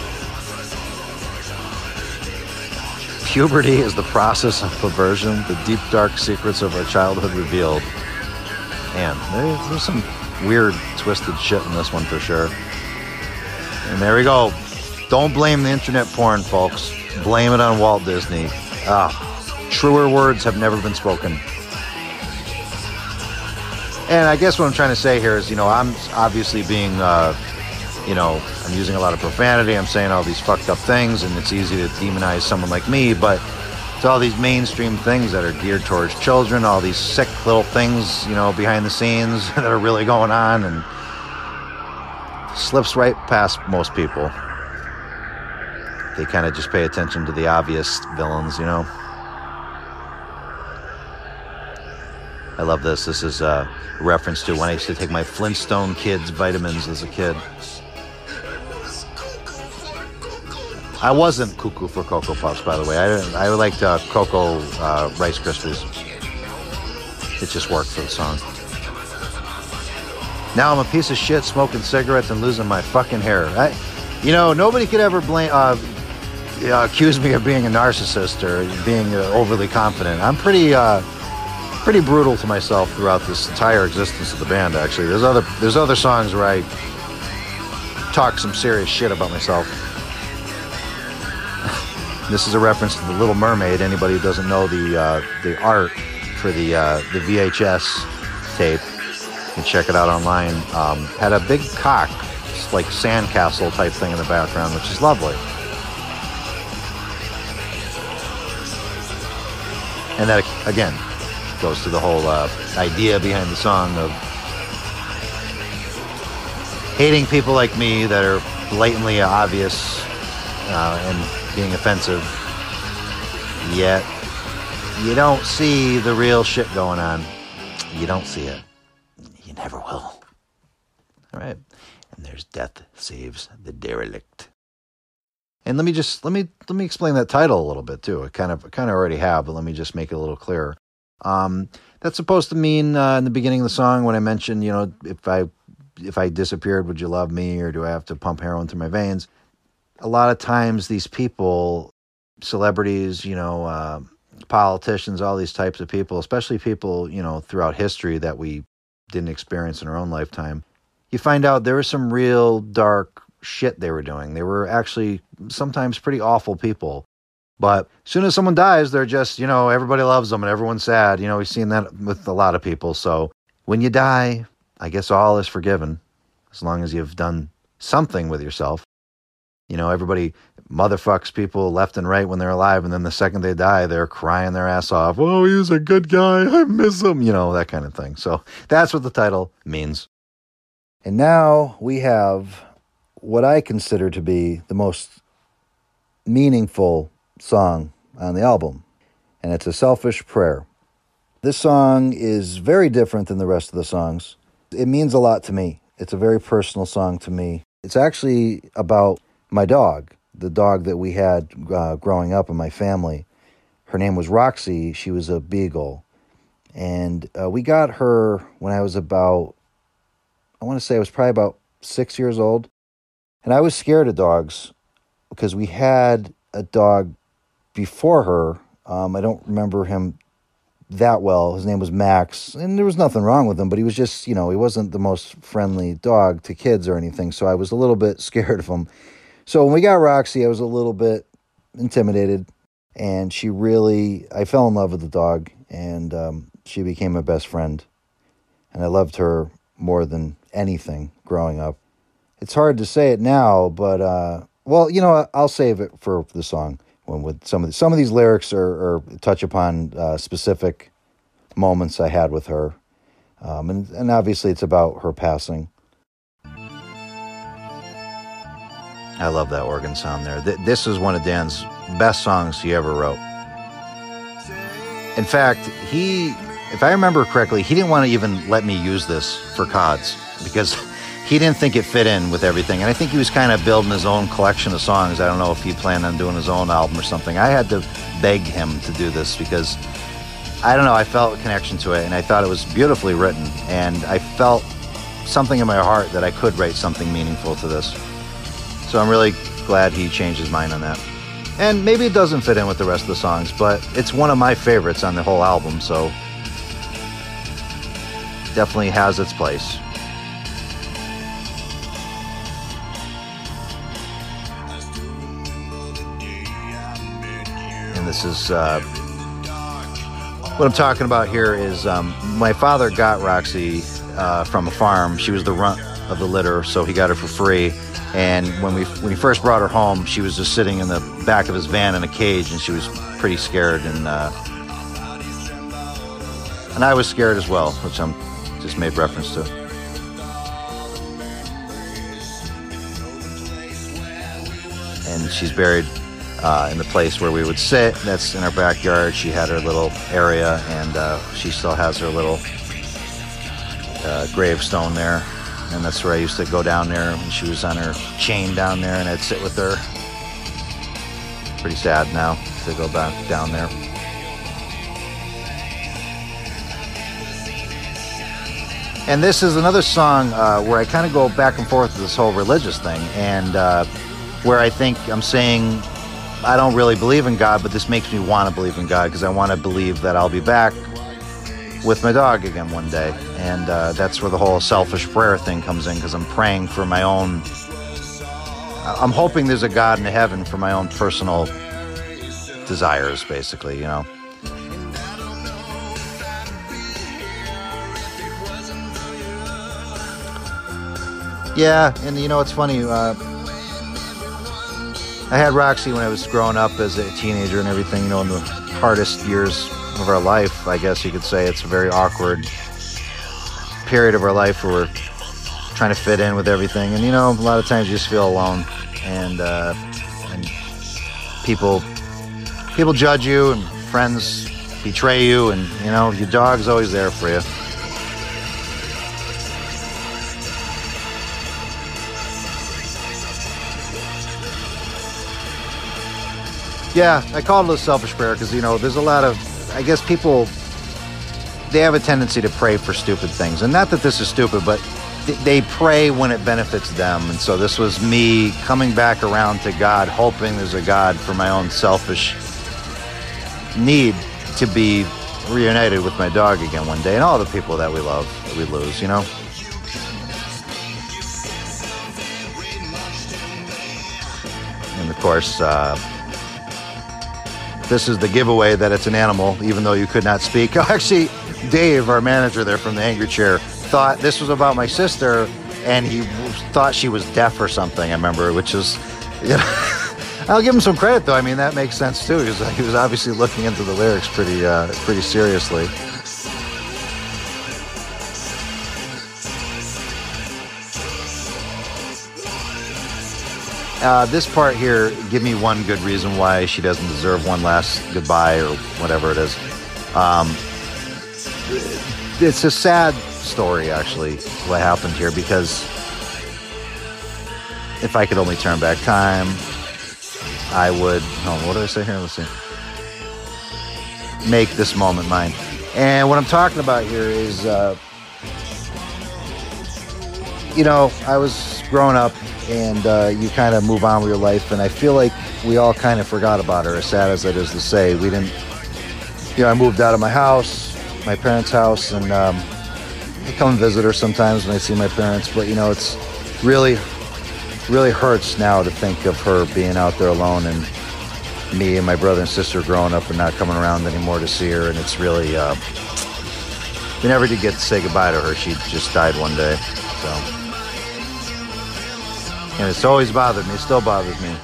Puberty is the process of perversion, the deep, dark secrets of our childhood revealed. Man, there, there's some weird, twisted shit in this one for sure. And there we go. Don't blame the internet porn, folks. Blame it on Walt Disney. Ah, truer words have never been spoken. And I guess what I'm trying to say here is, you know, I'm obviously being, uh, you know, I'm using a lot of profanity. I'm saying all these fucked up things, and it's easy to demonize someone like me. But it's all these mainstream things that are geared towards children, all these sick little things, you know, behind the scenes that are really going on, and slips right past most people. They kind of just pay attention to the obvious villains, you know. I love this. This is a reference to when I used to take my Flintstone kids vitamins as a kid. I wasn't cuckoo for Cocoa Puffs, by the way. I, I liked uh, Cocoa uh, Rice Krispies. It just worked for the song. Now I'm a piece of shit smoking cigarettes and losing my fucking hair. I, you know, nobody could ever blame, uh, accuse me of being a narcissist or being uh, overly confident. I'm pretty, uh, pretty brutal to myself throughout this entire existence of the band. Actually, there's other, there's other songs where I talk some serious shit about myself. This is a reference to the Little Mermaid. Anybody who doesn't know the uh, the art for the uh, the VHS tape you can check it out online. Um, had a big cock, like sandcastle type thing in the background, which is lovely. And that again goes to the whole uh, idea behind the song of hating people like me that are blatantly obvious uh, and being offensive. Yet you don't see the real shit going on. You don't see it. You never will. All right. And there's death saves the derelict. And let me just let me let me explain that title a little bit too. I kind of I kind of already have, but let me just make it a little clearer. Um, that's supposed to mean uh, in the beginning of the song when I mentioned, you know, if I if I disappeared, would you love me, or do I have to pump heroin through my veins? A lot of times, these people, celebrities, you know, uh, politicians, all these types of people, especially people, you know, throughout history that we didn't experience in our own lifetime, you find out there was some real dark shit they were doing. They were actually sometimes pretty awful people. But as soon as someone dies, they're just, you know, everybody loves them and everyone's sad. You know, we've seen that with a lot of people. So when you die, I guess all is forgiven as long as you've done something with yourself. You know, everybody motherfucks people left and right when they're alive, and then the second they die, they're crying their ass off. Oh, he was a good guy. I miss him. You know, that kind of thing. So that's what the title means. And now we have what I consider to be the most meaningful song on the album, and it's a selfish prayer. This song is very different than the rest of the songs. It means a lot to me. It's a very personal song to me. It's actually about my dog, the dog that we had uh, growing up in my family. Her name was Roxy. She was a beagle. And uh, we got her when I was about, I want to say I was probably about six years old. And I was scared of dogs because we had a dog before her. Um, I don't remember him that well. His name was Max, and there was nothing wrong with him, but he was just, you know, he wasn't the most friendly dog to kids or anything. So I was a little bit scared of him. So when we got Roxy, I was a little bit intimidated, and she really, I fell in love with the dog, and um, she became my best friend. And I loved her more than anything growing up. It's hard to say it now, but uh, well, you know, I'll save it for the song when with some of the, some of these lyrics are, are touch upon uh, specific moments I had with her, um, and and obviously it's about her passing. I love that organ sound there. Th- this is one of Dan's best songs he ever wrote. In fact, he, if I remember correctly, he didn't want to even let me use this for CODs because he didn't think it fit in with everything. And I think he was kind of building his own collection of songs. I don't know if he planned on doing his own album or something. I had to beg him to do this because I don't know, I felt a connection to it and I thought it was beautifully written. And I felt something in my heart that I could write something meaningful to this. So I'm really glad he changed his mind on that. And maybe it doesn't fit in with the rest of the songs, but it's one of my favorites on the whole album, so definitely has its place. And this is uh, what I'm talking about here is um, my father got Roxy uh, from a farm. She was the runt of the litter, so he got her for free. And when we when he first brought her home, she was just sitting in the back of his van in a cage, and she was pretty scared. And uh, and I was scared as well, which I'm just made reference to. And she's buried uh, in the place where we would sit. That's in our backyard. She had her little area, and uh, she still has her little uh, gravestone there. And that's where I used to go down there when she was on her chain down there, and I'd sit with her. Pretty sad now to go back down there. And this is another song uh, where I kind of go back and forth with this whole religious thing, and uh, where I think I'm saying I don't really believe in God, but this makes me want to believe in God because I want to believe that I'll be back with my dog again one day. And uh, that's where the whole selfish prayer thing comes in because I'm praying for my own. I'm hoping there's a God in heaven for my own personal desires, basically, you know. Yeah, and you know it's funny. Uh, I had Roxy when I was growing up as a teenager and everything. You know, in the hardest years of our life, I guess you could say it's very awkward period of our life where we're trying to fit in with everything. And you know, a lot of times you just feel alone, and uh, and people people judge you, and friends betray you, and you know, your dog's always there for you. Yeah, I call it a selfish prayer because you know there's a lot of, I guess people, they have a tendency to pray for stupid things. And not that this is stupid, but they pray when it benefits them. And so this was me coming back around to God, hoping there's a God for my own selfish need to be reunited with my dog again one day and all the people that we love that we lose, you know? And of course, uh, this is the giveaway that it's an animal, even though you could not speak. Oh, actually, Dave, our manager there from the Angry Chair, thought this was about my sister, and he thought she was deaf or something. I remember, which is, you know. I'll give him some credit though. I mean, that makes sense too, because he was obviously looking into the lyrics pretty, uh, pretty seriously. Uh, this part here, give me one good reason why she doesn't deserve one last goodbye or whatever it is. Um, it's a sad story, actually, what happened here, because if I could only turn back time, I would. Oh, what did I say here? Let's see. Make this moment mine. And what I'm talking about here is, uh, you know, I was growing up and uh, you kind of move on with your life. And I feel like we all kind of forgot about her, as sad as it is to say. We didn't, you know, I moved out of my house, my parents' house, and um, I come and visit her sometimes when I see my parents. But, you know, it's really, really hurts now to think of her being out there alone and me and my brother and sister growing up and not coming around anymore to see her. And it's really, uh, we never did get to say goodbye to her. She just died one day. So. And it's always bothered me. It still bothers me.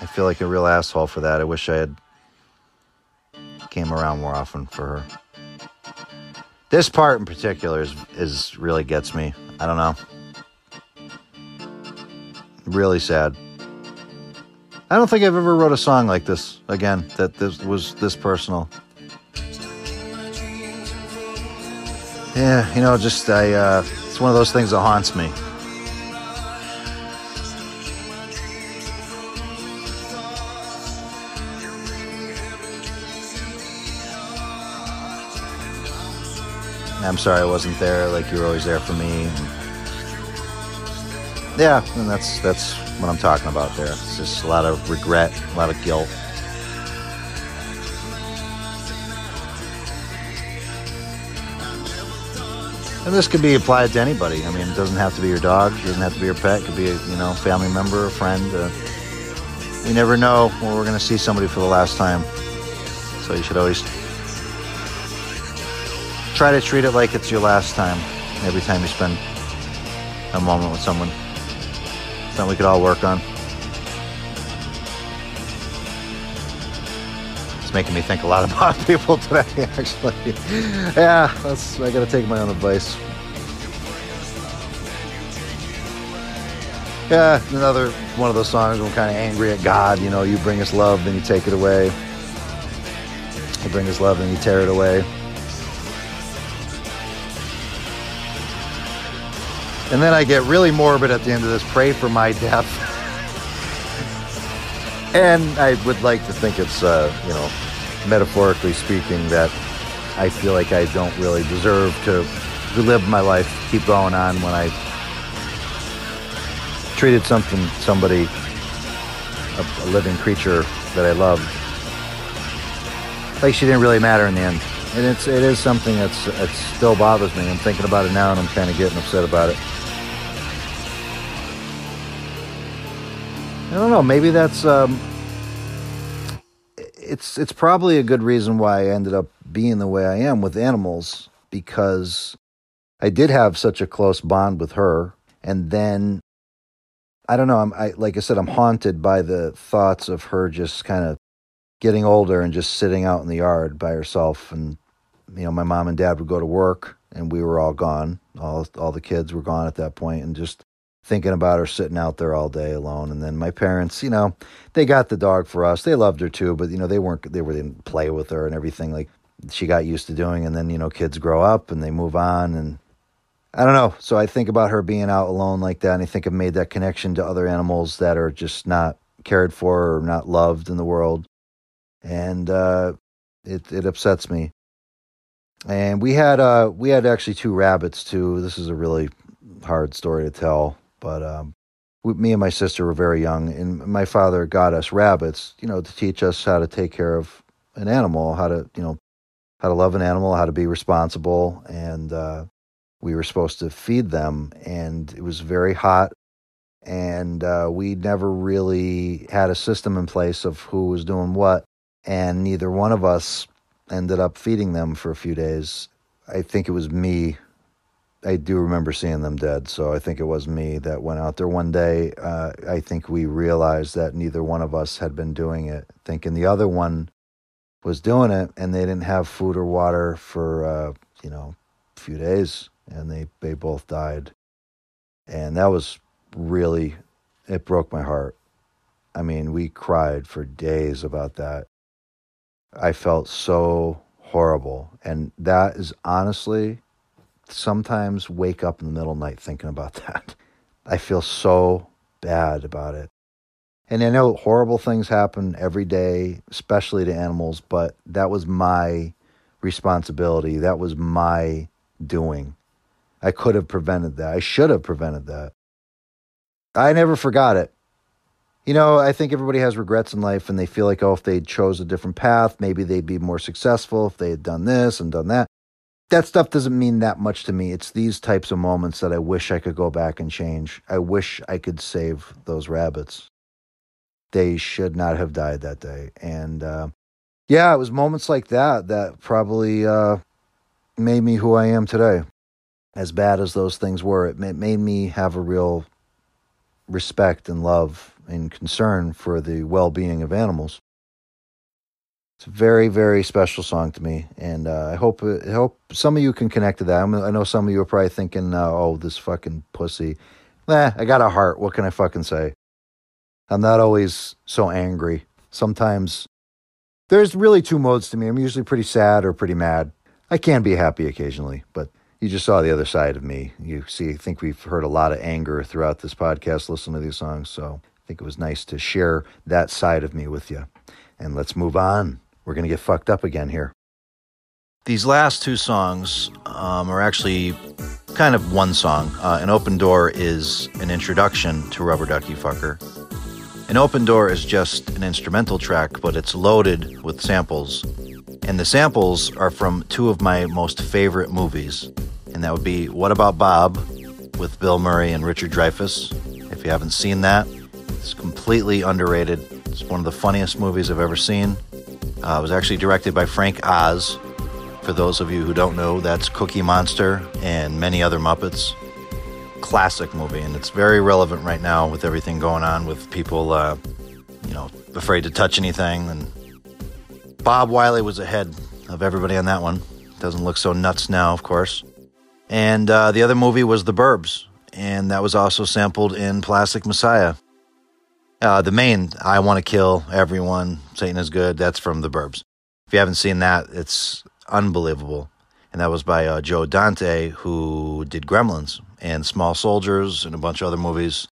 I feel like a real asshole for that. I wish I had came around more often for her. This part in particular is, is really gets me. I don't know. Really sad. I don't think I've ever wrote a song like this again that this was this personal. Yeah, you know, just I uh, it's one of those things that haunts me. I'm sorry I wasn't there. Like you were always there for me. Yeah, and that's that's what I'm talking about there. It's just a lot of regret, a lot of guilt. And this could be applied to anybody. I mean, it doesn't have to be your dog. It doesn't have to be your pet. It could be a you know family member, a friend. Uh, you never know when we're going to see somebody for the last time. So you should always try to treat it like it's your last time every time you spend a moment with someone. Something we could all work on. It's making me think a lot about people today, actually. yeah, that's, I gotta take my own advice. Yeah, another one of those songs I'm kind of angry at God. You know, you bring us love, then you take it away. You bring us love, then you tear it away. And then I get really morbid at the end of this. Pray for my death. and I would like to think it's, uh, you know, metaphorically speaking, that I feel like I don't really deserve to, live my life, keep going on when I treated something, somebody, a, a living creature that I loved, like she didn't really matter in the end. And it's it is something that's it still bothers me. I'm thinking about it now, and I'm kind of getting upset about it. I don't know. Maybe that's um, it's it's probably a good reason why I ended up being the way I am with animals because I did have such a close bond with her, and then I don't know. I'm I like I said, I'm haunted by the thoughts of her just kind of getting older and just sitting out in the yard by herself, and you know, my mom and dad would go to work, and we were all gone. All all the kids were gone at that point, and just thinking about her sitting out there all day alone. And then my parents, you know, they got the dog for us. They loved her too, but you know, they weren't they were didn't play with her and everything like she got used to doing. And then you know, kids grow up and they move on, and I don't know. So I think about her being out alone like that, and I think I've made that connection to other animals that are just not cared for or not loved in the world, and uh, it it upsets me. And we had uh we had actually two rabbits too. This is a really hard story to tell but um, we, me and my sister were very young, and my father got us rabbits, you know, to teach us how to take care of an animal, how to, you know, how to love an animal, how to be responsible, and uh, we were supposed to feed them. And it was very hot and uh, we never really had a system in place of who was doing what, and neither one of us ended up feeding them for a few days. I think it was me. I do remember seeing them dead, so I think it was me that went out there one day. Uh, I think we realized that neither one of us had been doing it, thinking the other one was doing it, and they didn't have food or water for uh, you know a few days, and they they both died, and that was really it broke my heart. I mean, we cried for days about that. I felt so horrible. And that is honestly, sometimes wake up in the middle of the night thinking about that. I feel so bad about it. And I know horrible things happen every day, especially to animals, but that was my responsibility. That was my doing. I could have prevented that. I should have prevented that. I never forgot it. You know, I think everybody has regrets in life and they feel like, oh, if they chose a different path, maybe they'd be more successful if they had done this and done that. That stuff doesn't mean that much to me. It's these types of moments that I wish I could go back and change. I wish I could save those rabbits. They should not have died that day. And uh, yeah, it was moments like that that probably uh, made me who I am today. As bad as those things were, it made me have a real respect and love and concern for the well being of animals. It's a very, very special song to me, and uh, I hope I hope some of you can connect to that. I know some of you are probably thinking, uh, "Oh, this fucking pussy." Nah, I got a heart. What can I fucking say? I'm not always so angry. Sometimes there's really two modes to me. I'm usually pretty sad or pretty mad. I can be happy occasionally, but you just saw the other side of me. You see, I think we've heard a lot of anger throughout this podcast listening to these songs. So I think it was nice to share that side of me with you. And let's move on. We're going to get fucked up again here. These last two songs um, are actually kind of one song. Uh, an open door is an introduction to Rubber Ducky Fucker. An open door is just an instrumental track, but it's loaded with samples. And the samples are from two of my most favorite movies and that would be What About Bob with Bill Murray and Richard Dreyfuss. If you haven't seen that, it's completely underrated. It's one of the funniest movies I've ever seen. Uh, it was actually directed by Frank Oz. For those of you who don't know, that's Cookie Monster and many other Muppets. Classic movie, and it's very relevant right now with everything going on with people, uh, you know, afraid to touch anything. And Bob Wiley was ahead of everybody on that one. Doesn't look so nuts now, of course. And uh, the other movie was The Burbs, and that was also sampled in Plastic Messiah. Uh, the main, I Want to Kill Everyone, Satan is Good, that's from The Burbs. If you haven't seen that, it's unbelievable. And that was by uh, Joe Dante, who did Gremlins and Small Soldiers and a bunch of other movies.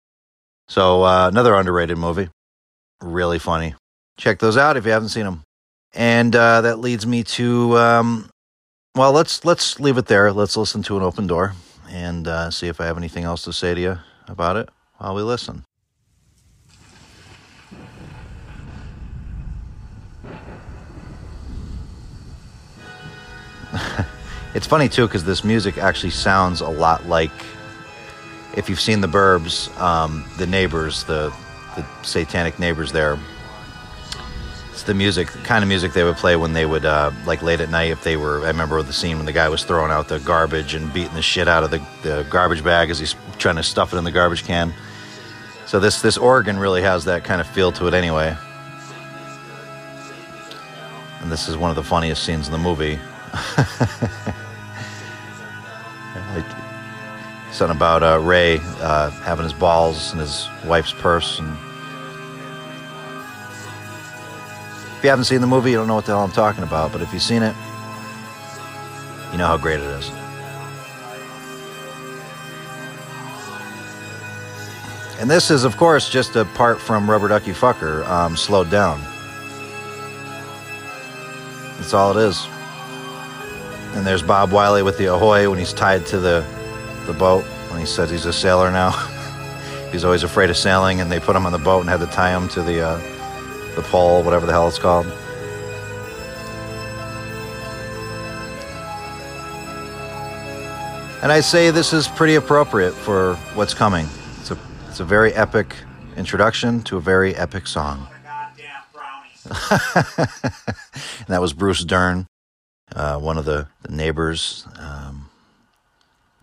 So, uh, another underrated movie. Really funny. Check those out if you haven't seen them. And uh, that leads me to um, well, let's let's leave it there. Let's listen to an open door and uh, see if I have anything else to say to you about it while we listen. It's funny too because this music actually sounds a lot like if you've seen the Burbs, um, the neighbors, the the satanic neighbors there It's the music, the kind of music they would play when they would, uh, like late at night, if they were. I remember the scene when the guy was throwing out the garbage and beating the shit out of the, the garbage bag as he's trying to stuff it in the garbage can. So this this organ really has that kind of feel to it, anyway. And this is one of the funniest scenes in the movie. something about uh, Ray uh, having his balls in his wife's purse and If you haven't seen the movie, you don't know what the hell I'm talking about, but if you've seen it, you know how great it is. And this is, of course, just a part from Rubber Ducky Fucker, um, slowed down. That's all it is. And there's Bob Wiley with the ahoy when he's tied to the, the boat, when he says he's a sailor now. he's always afraid of sailing, and they put him on the boat and had to tie him to the, uh, the pole, whatever the hell it's called. And I say this is pretty appropriate for what's coming. It's a, It's a very epic introduction to a very epic song. and that was Bruce Dern, uh, one of the, the neighbors. Um,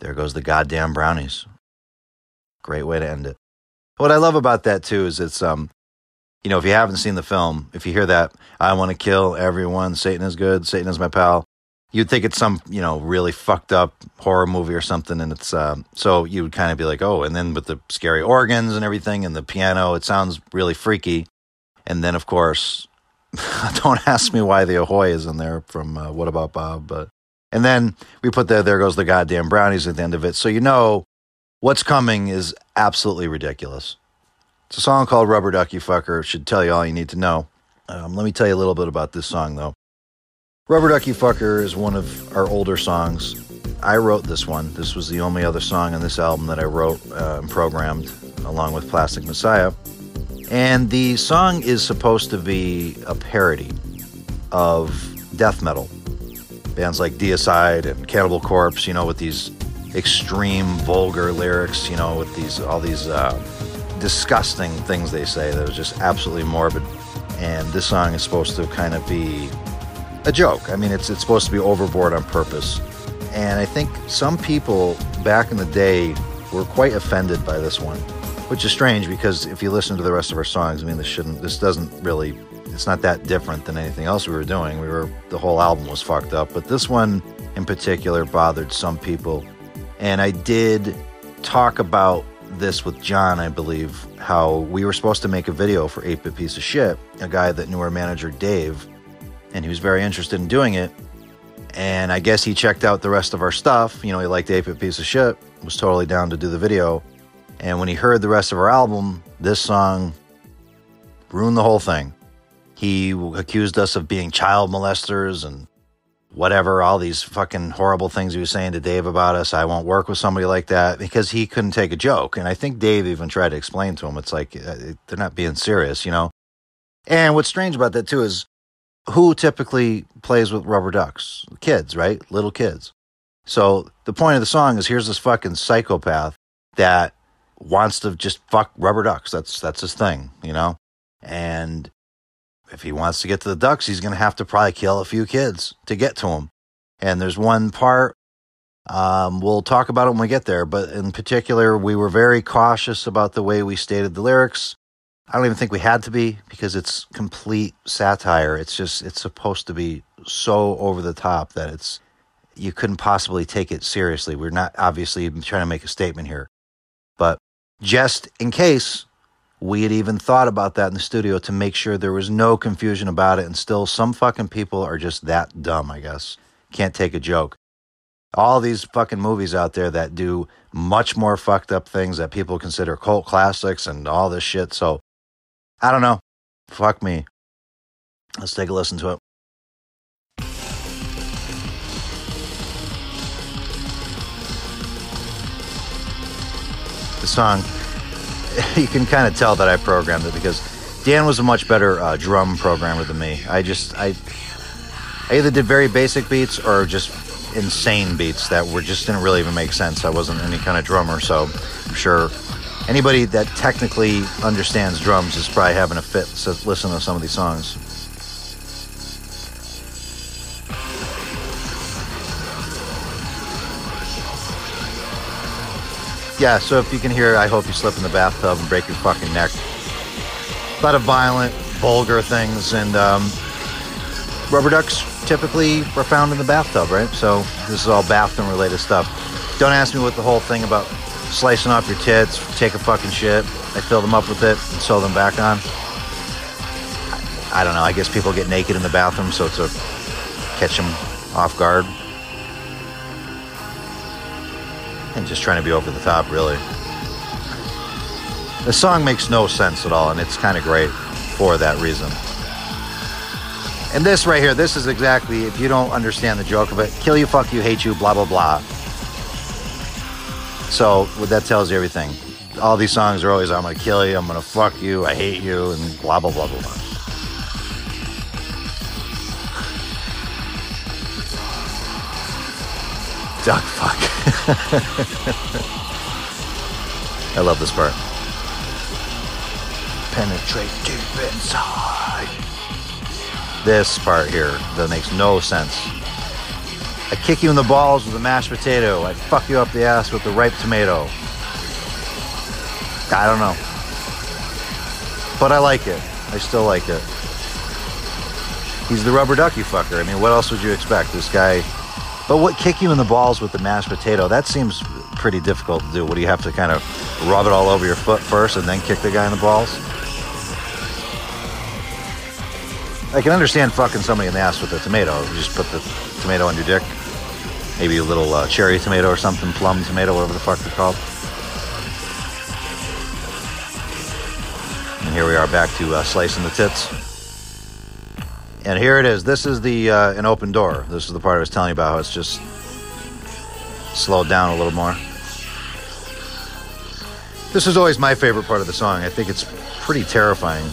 there goes the goddamn brownies. Great way to end it. What I love about that too is it's um, you know, if you haven't seen the film, if you hear that, I want to kill everyone. Satan is good. Satan is my pal. You'd think it's some, you know, really fucked up horror movie or something, and it's um, so you would kind of be like, oh, and then with the scary organs and everything and the piano, it sounds really freaky. And then, of course, don't ask me why the Ahoy is in there from uh, What About Bob, but and then we put the there goes the goddamn brownies at the end of it, so you know what's coming is absolutely ridiculous. It's a song called Rubber Ducky Fucker. Should tell you all you need to know. Um, let me tell you a little bit about this song, though. Rubber Ducky Fucker is one of our older songs. I wrote this one. This was the only other song on this album that I wrote uh, and programmed along with Plastic Messiah. And the song is supposed to be a parody of death metal. Bands like Deicide and Cannibal Corpse, you know, with these extreme vulgar lyrics, you know, with these all these uh, disgusting things they say that are just absolutely morbid. And this song is supposed to kind of be a joke. I mean, it's it's supposed to be overboard on purpose. And I think some people back in the day were quite offended by this one, which is strange because if you listen to the rest of our songs, I mean, this shouldn't, this doesn't really, it's not that different than anything else we were doing. We were, the whole album was fucked up, but this one in particular bothered some people. And I did talk about this with John, I believe, how we were supposed to make a video for 8 Bit Piece of Shit, a guy that knew our manager Dave, and he was very interested in doing it. And I guess he checked out the rest of our stuff. You know, he liked 8 Bit Piece of Shit, was totally down to do the video. And when he heard the rest of our album, this song ruined the whole thing. He accused us of being child molesters and whatever, all these fucking horrible things he was saying to Dave about us. I won't work with somebody like that because he couldn't take a joke. And I think Dave even tried to explain to him, it's like uh, they're not being serious, you know? And what's strange about that too is who typically plays with rubber ducks? Kids, right? Little kids. So the point of the song is here's this fucking psychopath that wants to just fuck rubber ducks. That's that's his thing, you know? And if he wants to get to the ducks, he's going to have to probably kill a few kids to get to them. And there's one part, um, we'll talk about it when we get there, but in particular, we were very cautious about the way we stated the lyrics. I don't even think we had to be because it's complete satire. It's just, it's supposed to be so over the top that it's, you couldn't possibly take it seriously. We're not obviously trying to make a statement here. But just in case, we had even thought about that in the studio to make sure there was no confusion about it. And still, some fucking people are just that dumb, I guess. Can't take a joke. All these fucking movies out there that do much more fucked up things that people consider cult classics and all this shit. So, I don't know. Fuck me. Let's take a listen to it. The song you can kind of tell that I programmed it because Dan was a much better uh, drum programmer than me. I just I I either did very basic beats or just insane beats that were just didn't really even make sense. I wasn't any kind of drummer, so I'm sure anybody that technically understands drums is probably having a fit to listen to some of these songs. Yeah, so if you can hear, I hope you slip in the bathtub and break your fucking neck. A lot of violent, vulgar things, and um, rubber ducks typically are found in the bathtub, right? So this is all bathroom related stuff. Don't ask me what the whole thing about slicing off your tits, take a fucking shit. I fill them up with it and sew them back on. I don't know. I guess people get naked in the bathroom, so it's a catch them off guard. And just trying to be over the top, really. The song makes no sense at all, and it's kind of great for that reason. And this right here, this is exactly, if you don't understand the joke of it, kill you, fuck you, hate you, blah, blah, blah. So that tells you everything. All these songs are always, I'm to kill you, I'm to fuck you, I hate you, and blah, blah, blah, blah, blah. Duck fuck. I love this part. penetrate deep inside. This part here that makes no sense. I kick you in the balls with a mashed potato. I fuck you up the ass with a ripe tomato. I don't know. But I like it. I still like it. He's the rubber ducky fucker. I mean, what else would you expect? This guy. But what kick you in the balls with the mashed potato? That seems pretty difficult to do. What do you have to kind of rub it all over your foot first and then kick the guy in the balls? I can understand fucking somebody in the ass with a tomato. You just put the tomato on your dick. Maybe a little uh, cherry tomato or something, plum tomato, whatever the fuck they're called. And here we are back to uh, slicing the tits. And here it is. This is the uh, an open door. This is the part I was telling you about. How it's just slowed down a little more. This is always my favorite part of the song. I think it's pretty terrifying.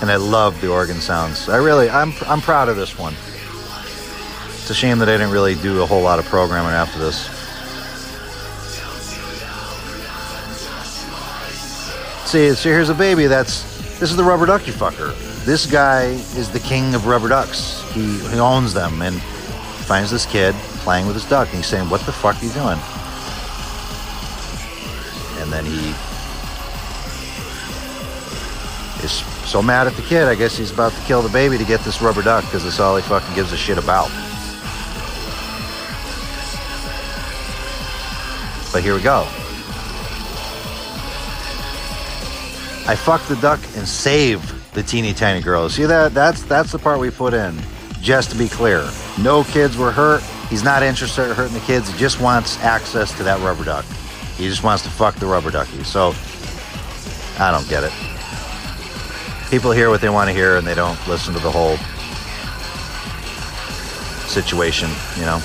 And I love the organ sounds. I really, I'm, I'm proud of this one. It's a shame that I didn't really do a whole lot of programming after this. See, so here's a baby that's, this is the rubber ducky fucker. This guy is the king of rubber ducks. He, he owns them and finds this kid playing with his duck and he's saying, What the fuck are you doing? And then he is so mad at the kid, I guess he's about to kill the baby to get this rubber duck because that's all he fucking gives a shit about. But here we go. I fucked the duck and saved the teeny tiny girl. See that? That's that's the part we put in. Just to be clear, no kids were hurt. He's not interested in hurting the kids. He just wants access to that rubber duck. He just wants to fuck the rubber ducky. So I don't get it. People hear what they want to hear and they don't listen to the whole situation, you know.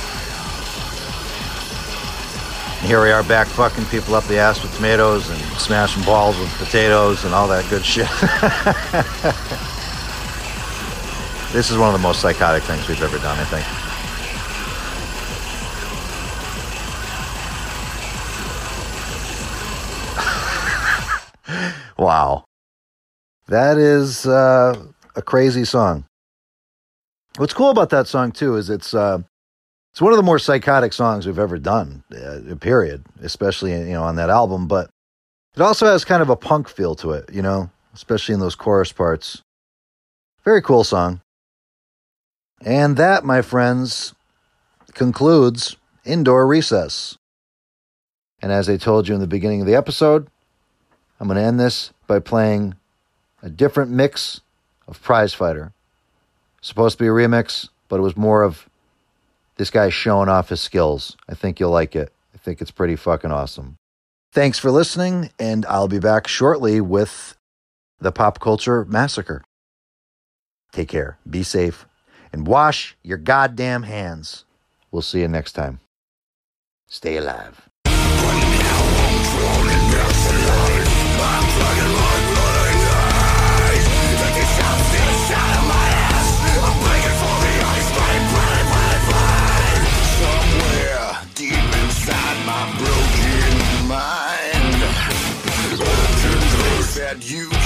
Here we are back fucking people up the ass with tomatoes and smashing balls with potatoes and all that good shit. this is one of the most psychotic things we've ever done, I think. wow. That is uh, a crazy song. What's cool about that song too is it's uh, it's one of the more psychotic songs we've ever done. Uh, period, especially you know on that album. But it also has kind of a punk feel to it, you know, especially in those chorus parts. Very cool song. And that, my friends, concludes Indoor Recess. And as I told you in the beginning of the episode, I'm going to end this by playing a different mix of Prize Fighter. Supposed to be a remix, but it was more of this guy's showing off his skills. I think you'll like it. I think it's pretty fucking awesome. Thanks for listening, and I'll be back shortly with the Pop Culture Massacre. Take care, be safe, and wash your goddamn hands. We'll see you next time. Stay alive. That you